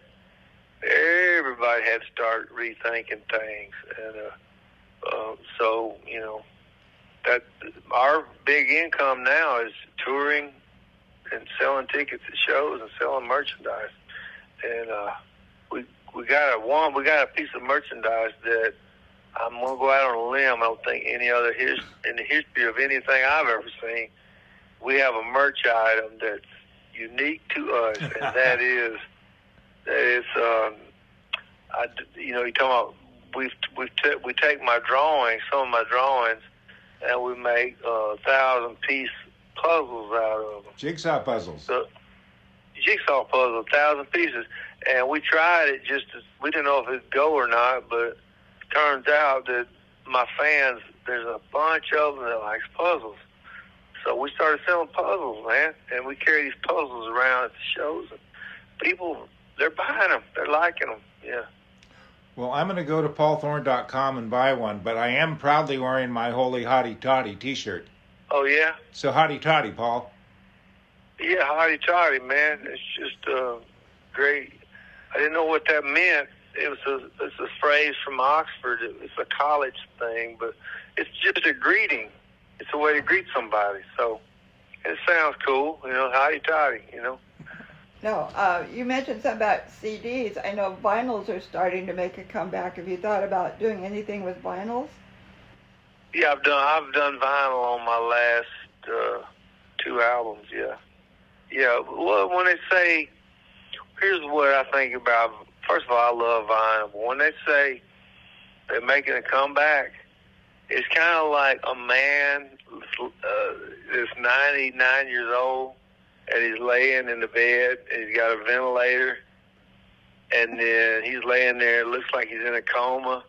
everybody had to start rethinking things, and uh, uh, so you know that our big income now is touring and selling tickets at shows and selling merchandise, and uh, we we got a one we got a piece of merchandise that I'm gonna go out on a limb. I don't think any other his in the history of anything I've ever seen. We have a merch item that's unique to us, and that is that is um, I you know you talking about we we t- we take my drawings, some of my drawings, and we make a uh, thousand piece puzzles out of them. Jigsaw puzzles. So, jigsaw puzzle, thousand pieces, and we tried it just to, we didn't know if it'd go or not, but turns out that my fans, there's a bunch of them that likes puzzles. So we started selling puzzles, man, and we carry these puzzles around at the shows, and people, they're buying them, they're liking them, yeah. Well, I'm going to go to paulthorn.com and buy one, but I am proudly wearing my Holy Hottie Toddy T-shirt. Oh yeah, So Hottie Toddy, Paul. yeah, howdy toddy, man. It's just uh, great. I didn't know what that meant. It was a it's a phrase from Oxford. It's a college thing, but it's just a greeting. It's a way to greet somebody. So it sounds cool, you know. Howdy toddy, you know. No, uh, you mentioned something about CDs. I know vinyls are starting to make a comeback. Have you thought about doing anything with vinyls? Yeah, I've done I've done vinyl on my last uh, two albums. Yeah, yeah. Well, when they say, here's what I think about. First of all, I love vinyl. But when they say they're making a comeback, it's kind of like a man uh, that's 99 years old and he's laying in the bed and he's got a ventilator and then he's laying there. It looks like he's in a coma.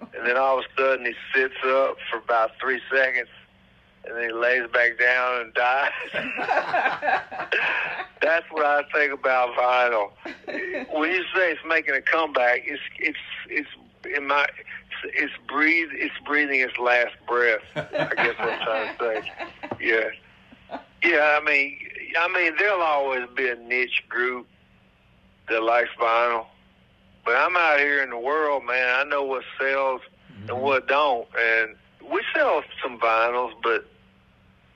And then all of a sudden he sits up for about three seconds and then he lays back down and dies. That's what I think about vinyl. When you say it's making a comeback, it's it's it's in my it's, it's breathe it's breathing its last breath. I guess what I'm trying to say. Yeah, yeah. I mean, I mean, there'll always be a niche group that likes vinyl, but I'm out here in the world, man. I know what sells and mm-hmm. what don't, and we sell some vinyls, but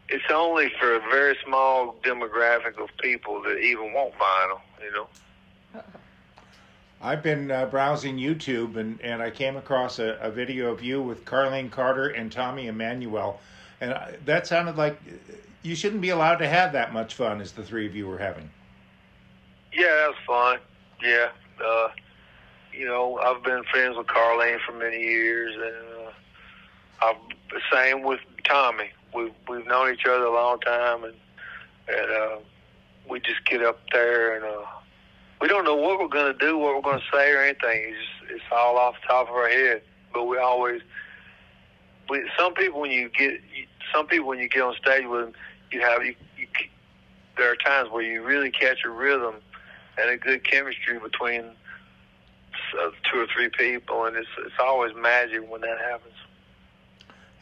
it's only for a very small demographic of people that even want vinyl. You know. I've been uh, browsing YouTube and, and I came across a, a video of you with Carlene Carter and Tommy Emmanuel. And I, that sounded like you shouldn't be allowed to have that much fun as the three of you were having. Yeah, that was fun. Yeah. Uh, you know, I've been friends with Carlene for many years, and uh, I've the same with Tommy. We've we've known each other a long time, and and uh, we just get up there and uh, we don't know what we're to do, what we're to say, or anything. It's just, it's all off the top of our head. But we always, we some people when you get, some people when you get on stage with them, you have you, you. There are times where you really catch a rhythm and a good chemistry between uh, two or three people, and it's it's always magic when that happens.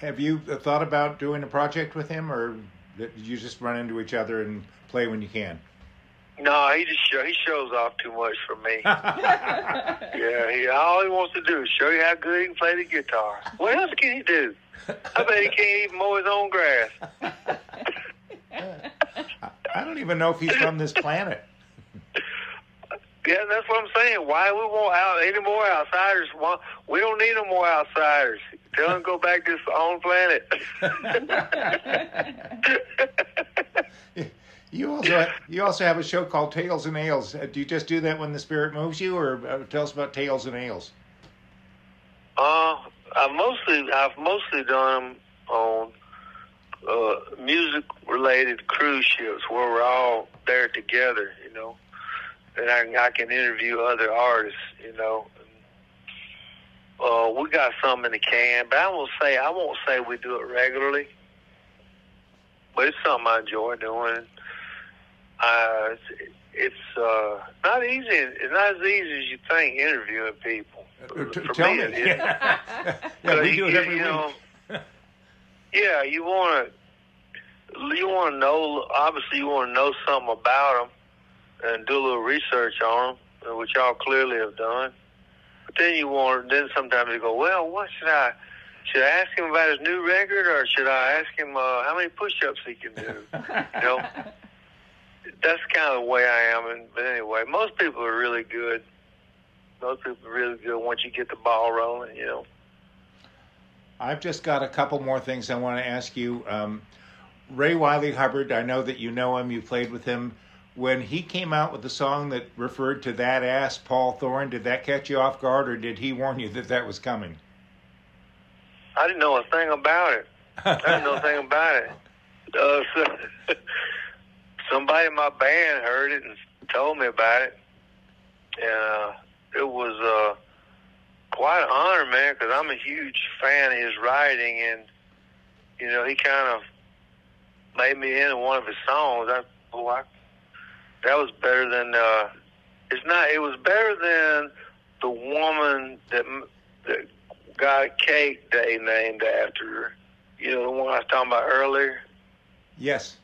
Have you thought about doing a project with him, or did you just run into each other and play when you can? No, he just show, he shows off too much for me. yeah, he all he wants to do is show you how good he can play the guitar. What else can he do? I bet he can't even mow his own grass. I don't even know if he's from this planet. Yeah, that's what I'm saying. Why we want out any more outsiders? We don't need no more outsiders. Tell to go back to his own planet. You also you also have a show called Tales and Ales. Uh, Do you just do that when the spirit moves you, or uh, tell us about Tales and Ales? Uh, I mostly I've mostly done them on uh, music related cruise ships where we're all there together, you know, and I, I can interview other artists, you know. Uh, we got some in the can, but I won't say I won't say we do it regularly, but it's something I enjoy doing. Uh, it's, it's uh, not easy. It's not as easy as you think interviewing people. Uh, t- For tell me, me. it is. yeah, we do it You- every you week. know, yeah, you want to you want to know. Obviously, you want to know something about them and do a little research on them, which y'all clearly have done. Then you want. Then sometimes you go, well, what should I? Should I ask him about his new record, or should I ask him uh, how many push-ups he can do? you know, that's kind of the way I am. And, but anyway, most people are really good. Most people are really good once you get the ball rolling. You know. I've just got a couple more things I want to ask you. Um, Ray Wylie Hubbard, I know that you know him, you played with him. When he came out with the song that referred to that ass, Paul Thorn, did that catch you off guard, or did he warn you that that was coming? I didn't know a thing about it. I didn't know a thing about it. Uh, so, somebody in my band heard it and told me about it, uh, it was uh, quite an honor, man, because I'm a huge fan of his writing, and you know he kind of made me into one of his songs. I, oh, I that was better than. Uh, it's not. It was better than the woman that that got cake day named after her. You know the one I was talking about earlier. Yes.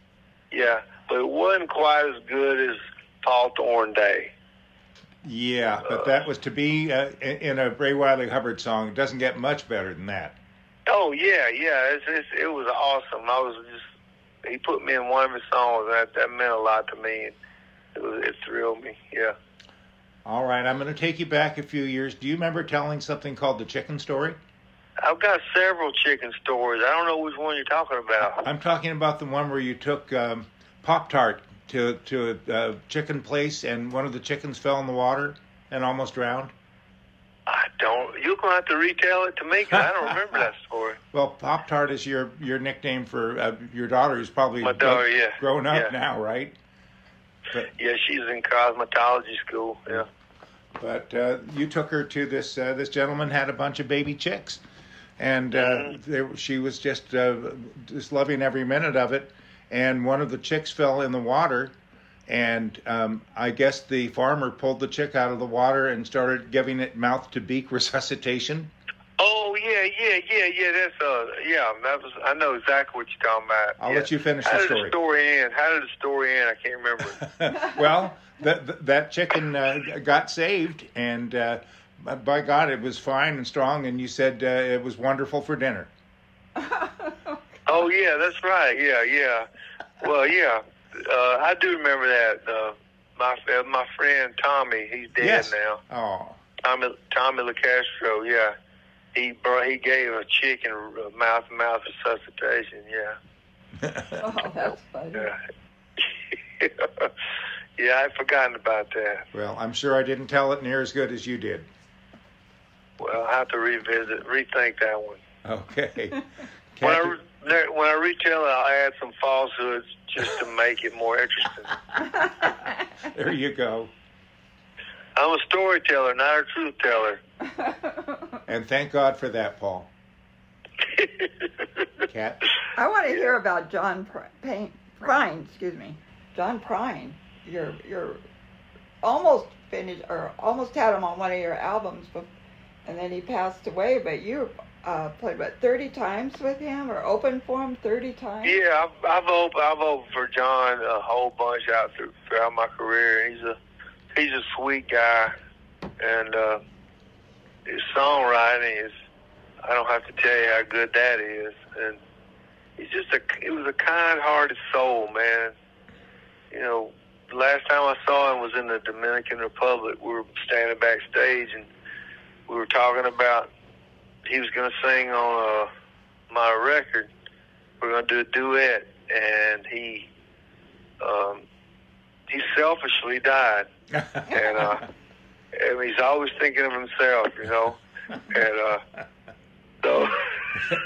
Yeah, but it wasn't quite as good as Paul Thorn Day. Yeah, but that was to be uh, in in a Ray Wylie Hubbard song. It doesn't get much better than that. Oh yeah, yeah. It's, it's, it was awesome. I was just he put me in one of his songs. And that that meant a lot to me. It was it thrilled me. Yeah. All right, I'm going to take you back a few years. Do you remember telling something called the chicken story? I've got several chicken stories. I don't know which one you're talking about. I'm talking about the one where you took um, Pop Tart to to a uh, chicken place, and one of the chickens fell in the water and almost drowned. I don't. You're gonna have to retell it to me 'cause I don't remember that story. Well, Pop Tart is your your nickname for uh, your daughter, who's probably My daughter, yeah. grown up Yeah. now, right? But Yeah, she's in cosmetology school. Yeah. but uh, you took her to this uh, this gentleman had a bunch of baby chicks, and uh, Mm-hmm. they, she was just uh, just loving every minute of it. And one of the chicks fell in the water, and um, I guess the farmer pulled the chick out of the water and started giving it mouth to beak resuscitation. Oh yeah, yeah, yeah, yeah. That's uh, yeah. That was. I know exactly what you're talking about. I'll yeah. let you finish How the did story. the story end? How did the story end? I can't remember. well, that that- that chicken uh, got saved, and uh, by God, it was fine and strong. And you said uh, it was wonderful for dinner. oh yeah, that's right. Yeah, yeah. Well, yeah. Uh, I do remember that. Uh, my uh, my friend Tommy, he's dead yes. now. Oh, Tommy Tommy LaCastro. Yeah. He brought, he gave a chicken mouth to mouth resuscitation. Yeah. Oh, that's funny. Yeah. yeah, I'd forgotten about that. well, I'm sure I didn't tell it near as good as you did. Well, I have to revisit, rethink that one. Okay. When I, Captain- re- there, when I retell it, I'll add some falsehoods just to make it more interesting. There you go. I'm a storyteller, not a truth teller. And thank God for that, Paul. Cat. I want to hear about John Pr- Payne, Prine. Excuse me, John Prine. You're you're almost finished or almost had him on one of your albums, but and then he passed away. But you uh, played what thirty times with him or opened for him thirty times. Yeah, I've, I've opened I've opened for John a whole bunch out through, throughout my career. He's a he's a sweet guy, and uh, his songwriting is I don't have to tell you how good that is. And he's just a he was a kind-hearted soul, man. You know, the last time I saw him was in the Dominican Republic. We were standing backstage, and we were talking about he was going to sing on uh, my record. We are going to do a duet, and he um, he selfishly died, and uh, and he's always thinking of himself, you know, and uh, so.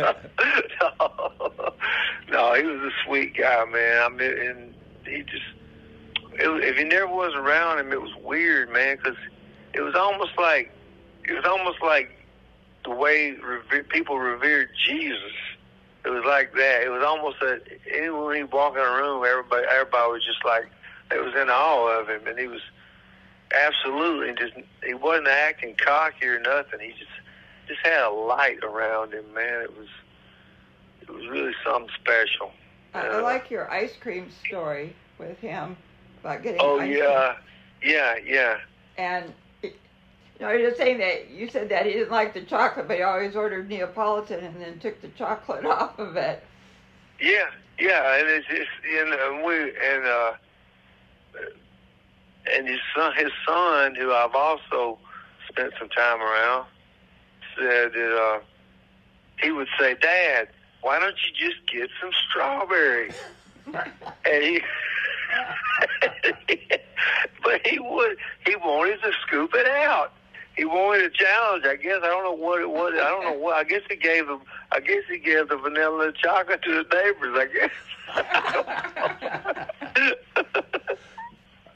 no, no, he was a sweet guy, man. I mean, and he just, it, if he never was around him, it was weird, man, because it was almost like it was almost like the way people revered Jesus. It was like that. It was almost that anyone he walked in a room, everybody everybody was just like it was in awe of him, and he was absolutely just he wasn't acting cocky or nothing. He just just had a light around him, man. It was it was really something special. I, I like your ice cream story with him about getting. Oh ice cream. yeah, yeah, yeah. And it- you know, you're just saying that you said that he didn't like the chocolate, but he always ordered Neapolitan and then took the chocolate off of it. Yeah, yeah, and it's just you know we and uh and his son his son who I've also spent some time around said that uh he would say, Dad, why don't you just get some strawberries? and he but he would he wanted to scoop it out. He wanted a challenge. I guess I don't know what it was. I don't know what. I guess he gave them. I guess he gave the vanilla chocolate to his neighbors. I guess.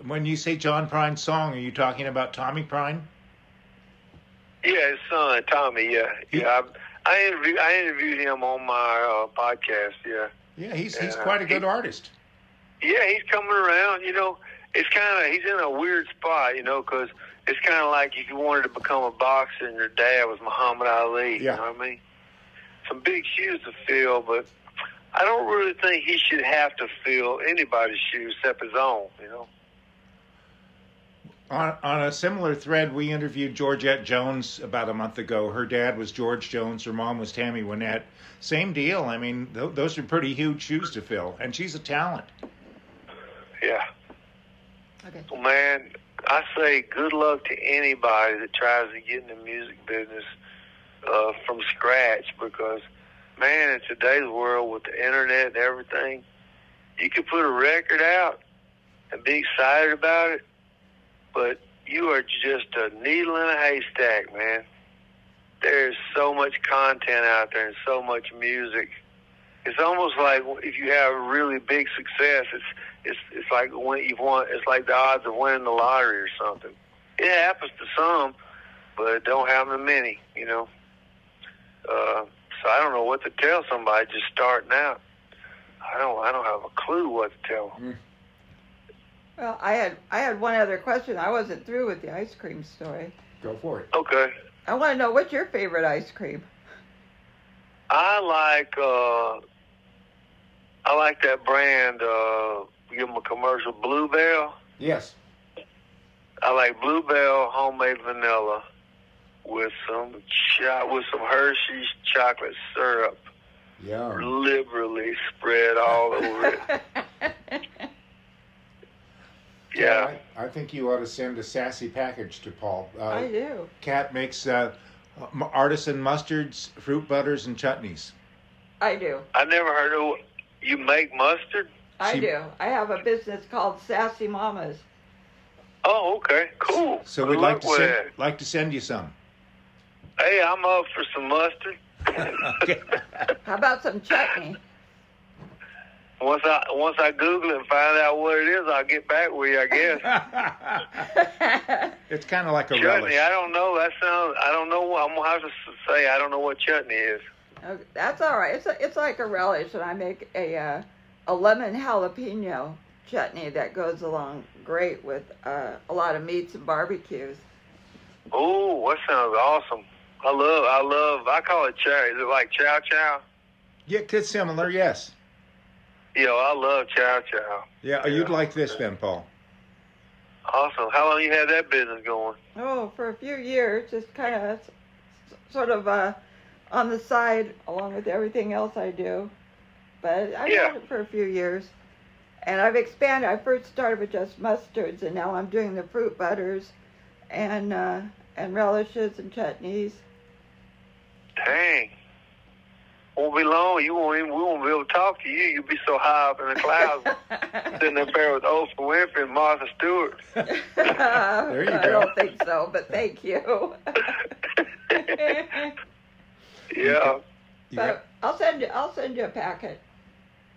When you say John Prine's song, are you talking about Tommy Prine? yeah, his son Tommy. Yeah, yeah. I, I interviewed. I interviewed him on my uh, podcast. Yeah. Yeah, he's he's quite a good He- artist. Yeah, he's coming around. You know, it's kind of he's in a weird spot. You know, because it's kind of like if you wanted to become a boxer and your dad was Muhammad Ali. Yeah. You know what I mean? Some big shoes to fill, but I don't really think he should have to fill anybody's shoes except his own. You know. On, on a similar thread, we interviewed Georgette Jones about a month ago. Her dad was George Jones. Her mom was Tammy Wynette. Same deal. I mean, th- those are pretty huge shoes to fill, and she's a talent. Yeah. Okay. Well, man, I say good luck to anybody that tries to get in the music business uh, from scratch because, man, in today's world with the internet and everything, you can put a record out and be excited about it, but you are just a needle in a haystack, man. There's so much content out there and so much music. It's almost like if you have really big success, it's it's it's like when you've won. It's like the odds of winning the lottery or something. It happens to some, but it don't happen to many. You know. Uh, so I don't know what to tell somebody just starting out. I don't. I don't have a clue what to tell them. Well, I had I had one other question. I wasn't through with the ice cream story. Go for it. Okay. I want to know what's your favorite ice cream? I like. uh I like that brand. uh Give them a commercial. Bluebell. Yes. I like Bluebell homemade vanilla with some cho- with some Hershey's chocolate syrup Yeah. liberally spread all over it. Yeah. I, I think you ought to send a sassy package to Paul. Uh, I do. Cat makes uh, artisan mustards, fruit butters, and chutneys. I do. I never heard of you make mustard. I She- do. I have a business called Sassy Mamas. Oh, okay, cool. So we'd like to send, like to send you some. Hey, I'm up for some mustard. Okay. How about some chutney? Once I once I Google it and find out what it is, I'll get back with you. I guess. It's kind of like a chutney. relish. I don't know. That sounds. I don't know. I'm gonna have to say I don't know what chutney is. Okay, That's all right. It's a, it's like a relish, and I make a uh, a lemon jalapeno chutney that goes along great with uh, a lot of meats and barbecues. Oh, that sounds awesome. I love. I love. I call it chow. Is it like chow chow? Yeah, it's similar. Yes. You know, I love chow chow. Yeah, you'd like this then, Paul. Awesome. How long you had that business going? Oh, for a few years, just kind of sort of uh, on the side, along with everything else I do. But I've Yeah. had it for a few years, and I've expanded. I first started with just mustards, and now I'm doing the fruit butters, and uh, and relishes and chutneys. Dang. Won't be long. You won't even. We won't be able to talk to you. You'll be so high up in the clouds, sitting up there with Oprah Winfrey and Martha Stewart. there you go. I don't think so, but thank you. Yeah, You got- but I'll send you. I'll send you a packet.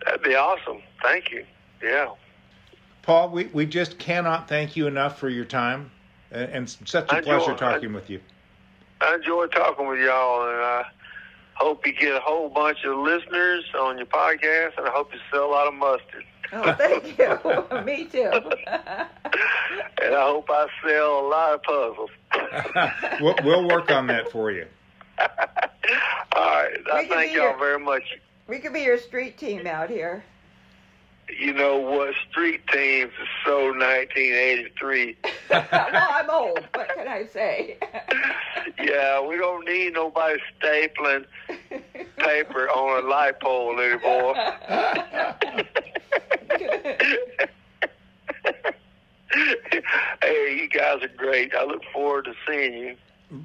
that'd be awesome. Thank you. Yeah. Paul, we, we just cannot thank you enough for your time, and, and such a enjoy- pleasure I- talking with you. I enjoy talking with y'all, and I hope you get a whole bunch of listeners on your podcast, and I hope you sell a lot of mustard. Oh, thank you. Me too. And I hope I sell a lot of puzzles. we'll, we'll work on that for you. All right. I thank y'all your- very much. we could be your street team out here. You know what? Street teams is so 1983. no, I'm old. What can I say? Yeah, we don't need nobody stapling paper on a light pole anymore. hey, you guys are great. I look forward to seeing you.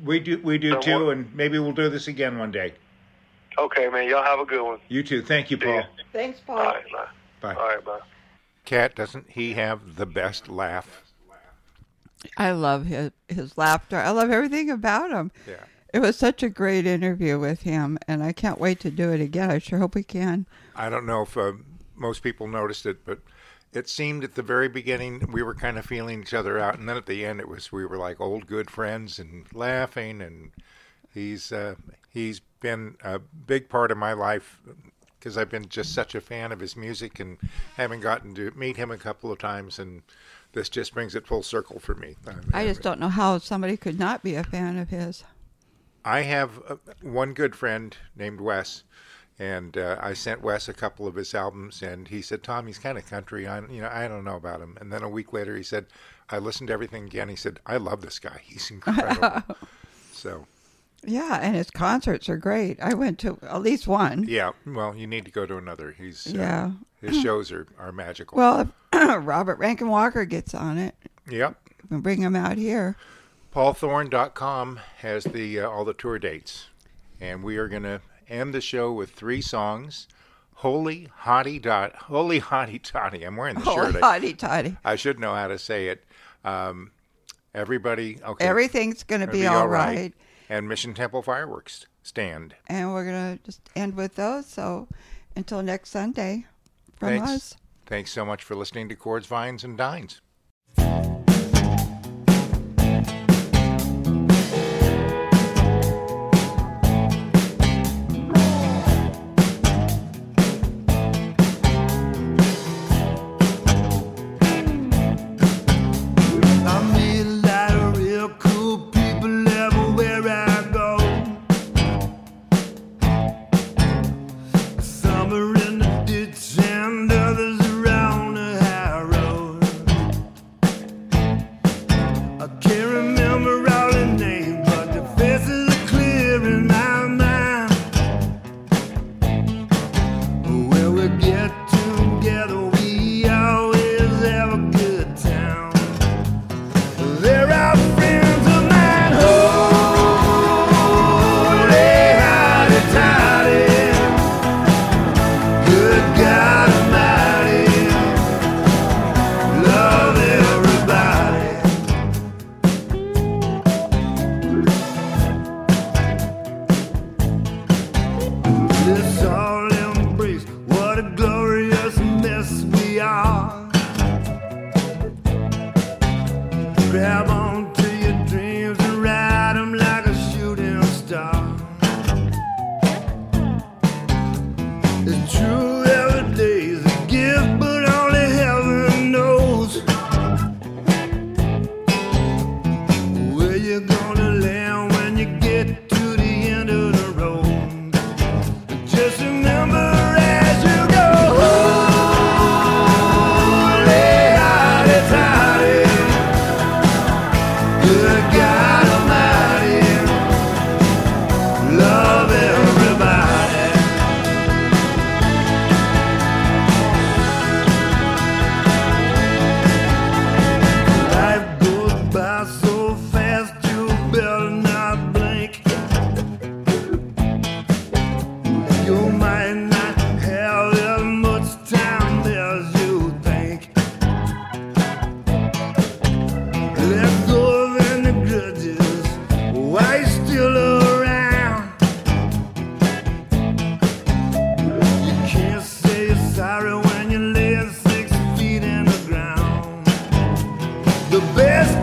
We do we do So too, what- and maybe we'll do this again one day. Okay, man. Y'all have a good one. You too. Thank you, Paul. Thanks, Paul. All right, bye. Bye. All right, bye. Cat, doesn't he have the best laugh? I love his his laughter. I love everything about him. Yeah. It was such a great interview with him, and I can't wait to do it again. I sure hope we can. I don't know if uh, most people noticed it, but it seemed at the very beginning we were kind of feeling each other out, and then at the end it was we were like old good friends and laughing. And he's uh, he's been a big part of my life because I've been just such a fan of his music and having gotten to meet him a couple of times, and this just brings it full circle for me. I just don't know how somebody could not be a fan of his. I have uh, one good friend named Wes, and uh, I sent Wes a couple of his albums, and he said, "Tom, he's kind of country. I, you know, I don't know about him." And then a week later, he said, "I listened to everything again." He said, "I love this guy. He's incredible." so, Yeah, and his concerts are great. I went to at least one. yeah. Well, you need to go to another. He's uh, Yeah. his shows are are magical. Well, if Robert Rankin Walker gets on it, yep. bring him out here. PaulThorn.com has the uh, all the tour dates, and we are going to end the show with three songs. Holy Hottie Dot, Holy Hottie Toddy. I'm wearing the Oh, shirt. I- toddy. I should know how to say it. Um, everybody, okay. Everything's going to It'll be, all right. And Mission Temple fireworks stand. And we're going to just end with those. So until next Sunday from Thanks. us. Thanks so much for listening to Chords, Vines, and Dines. the best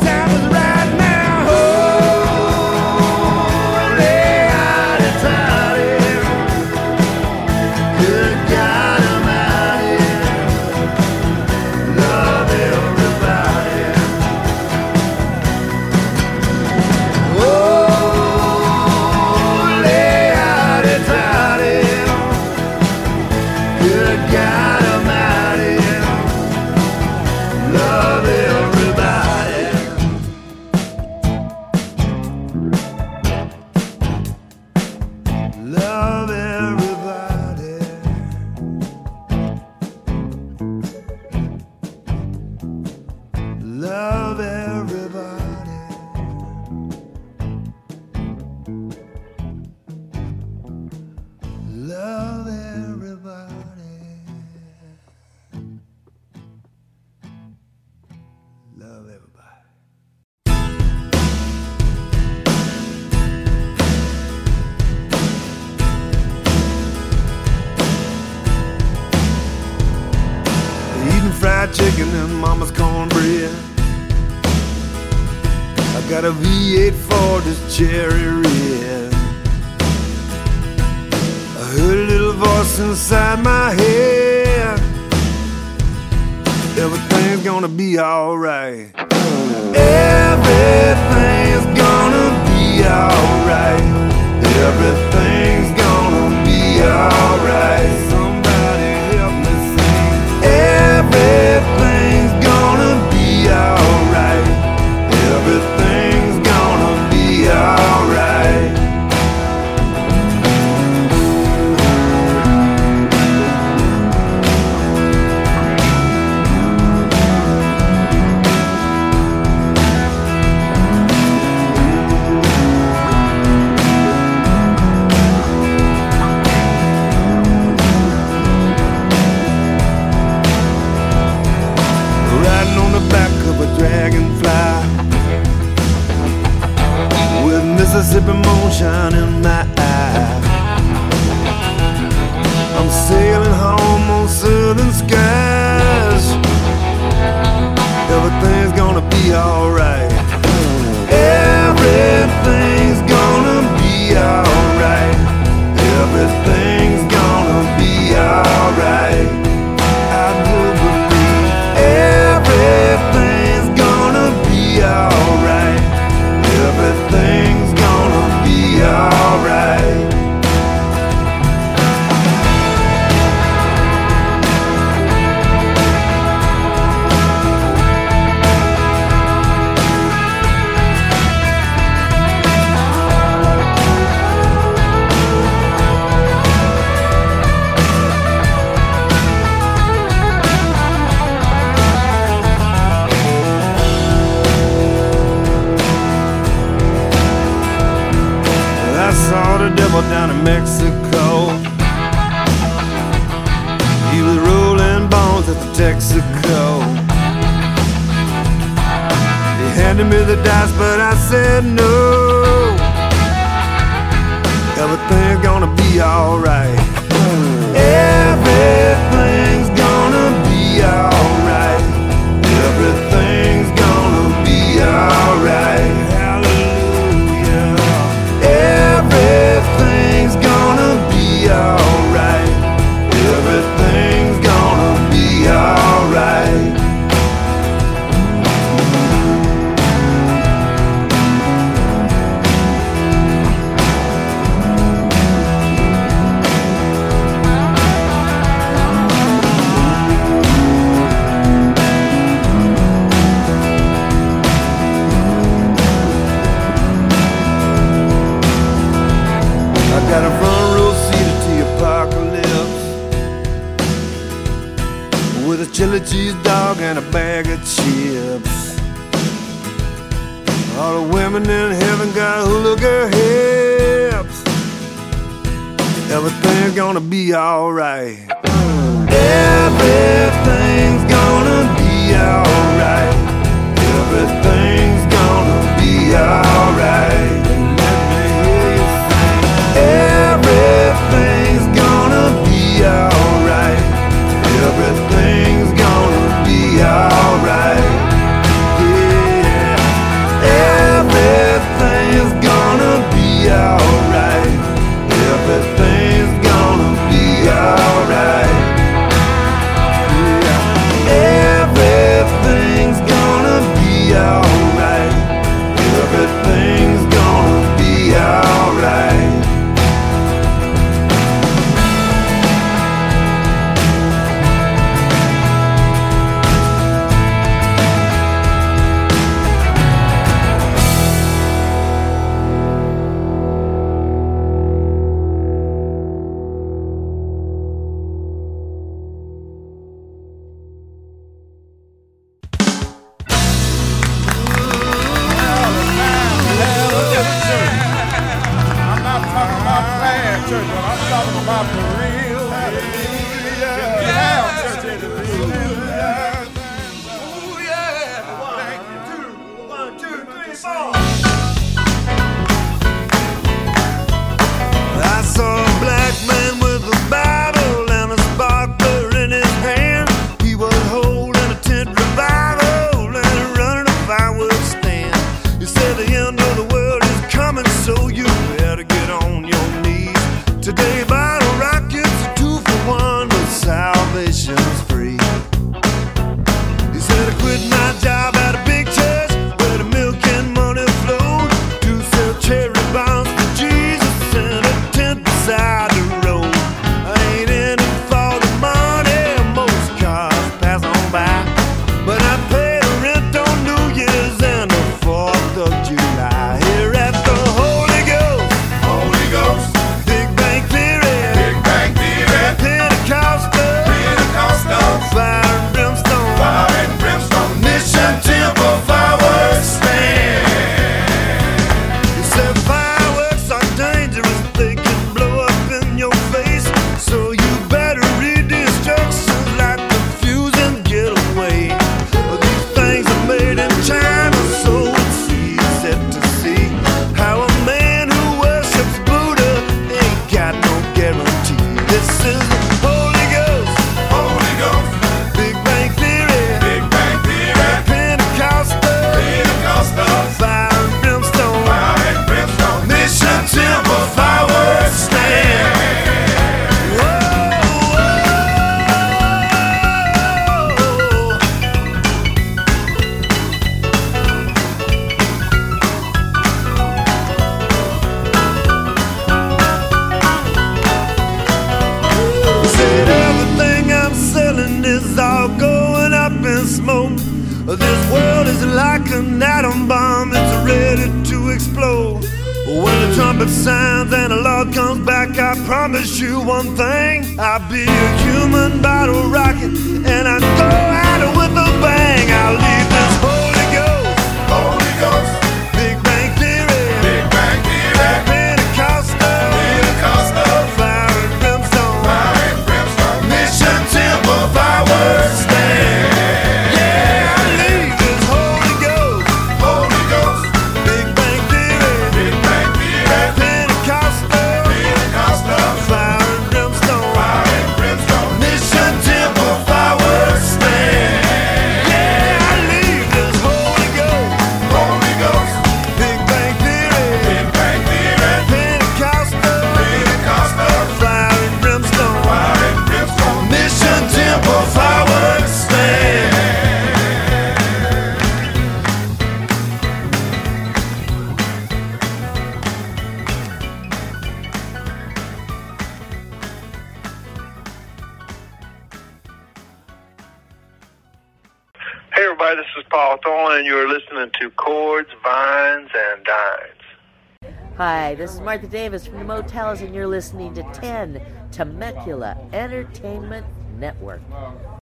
is Martha Davis from the Motels, and you're listening to 10 Temecula Entertainment Network.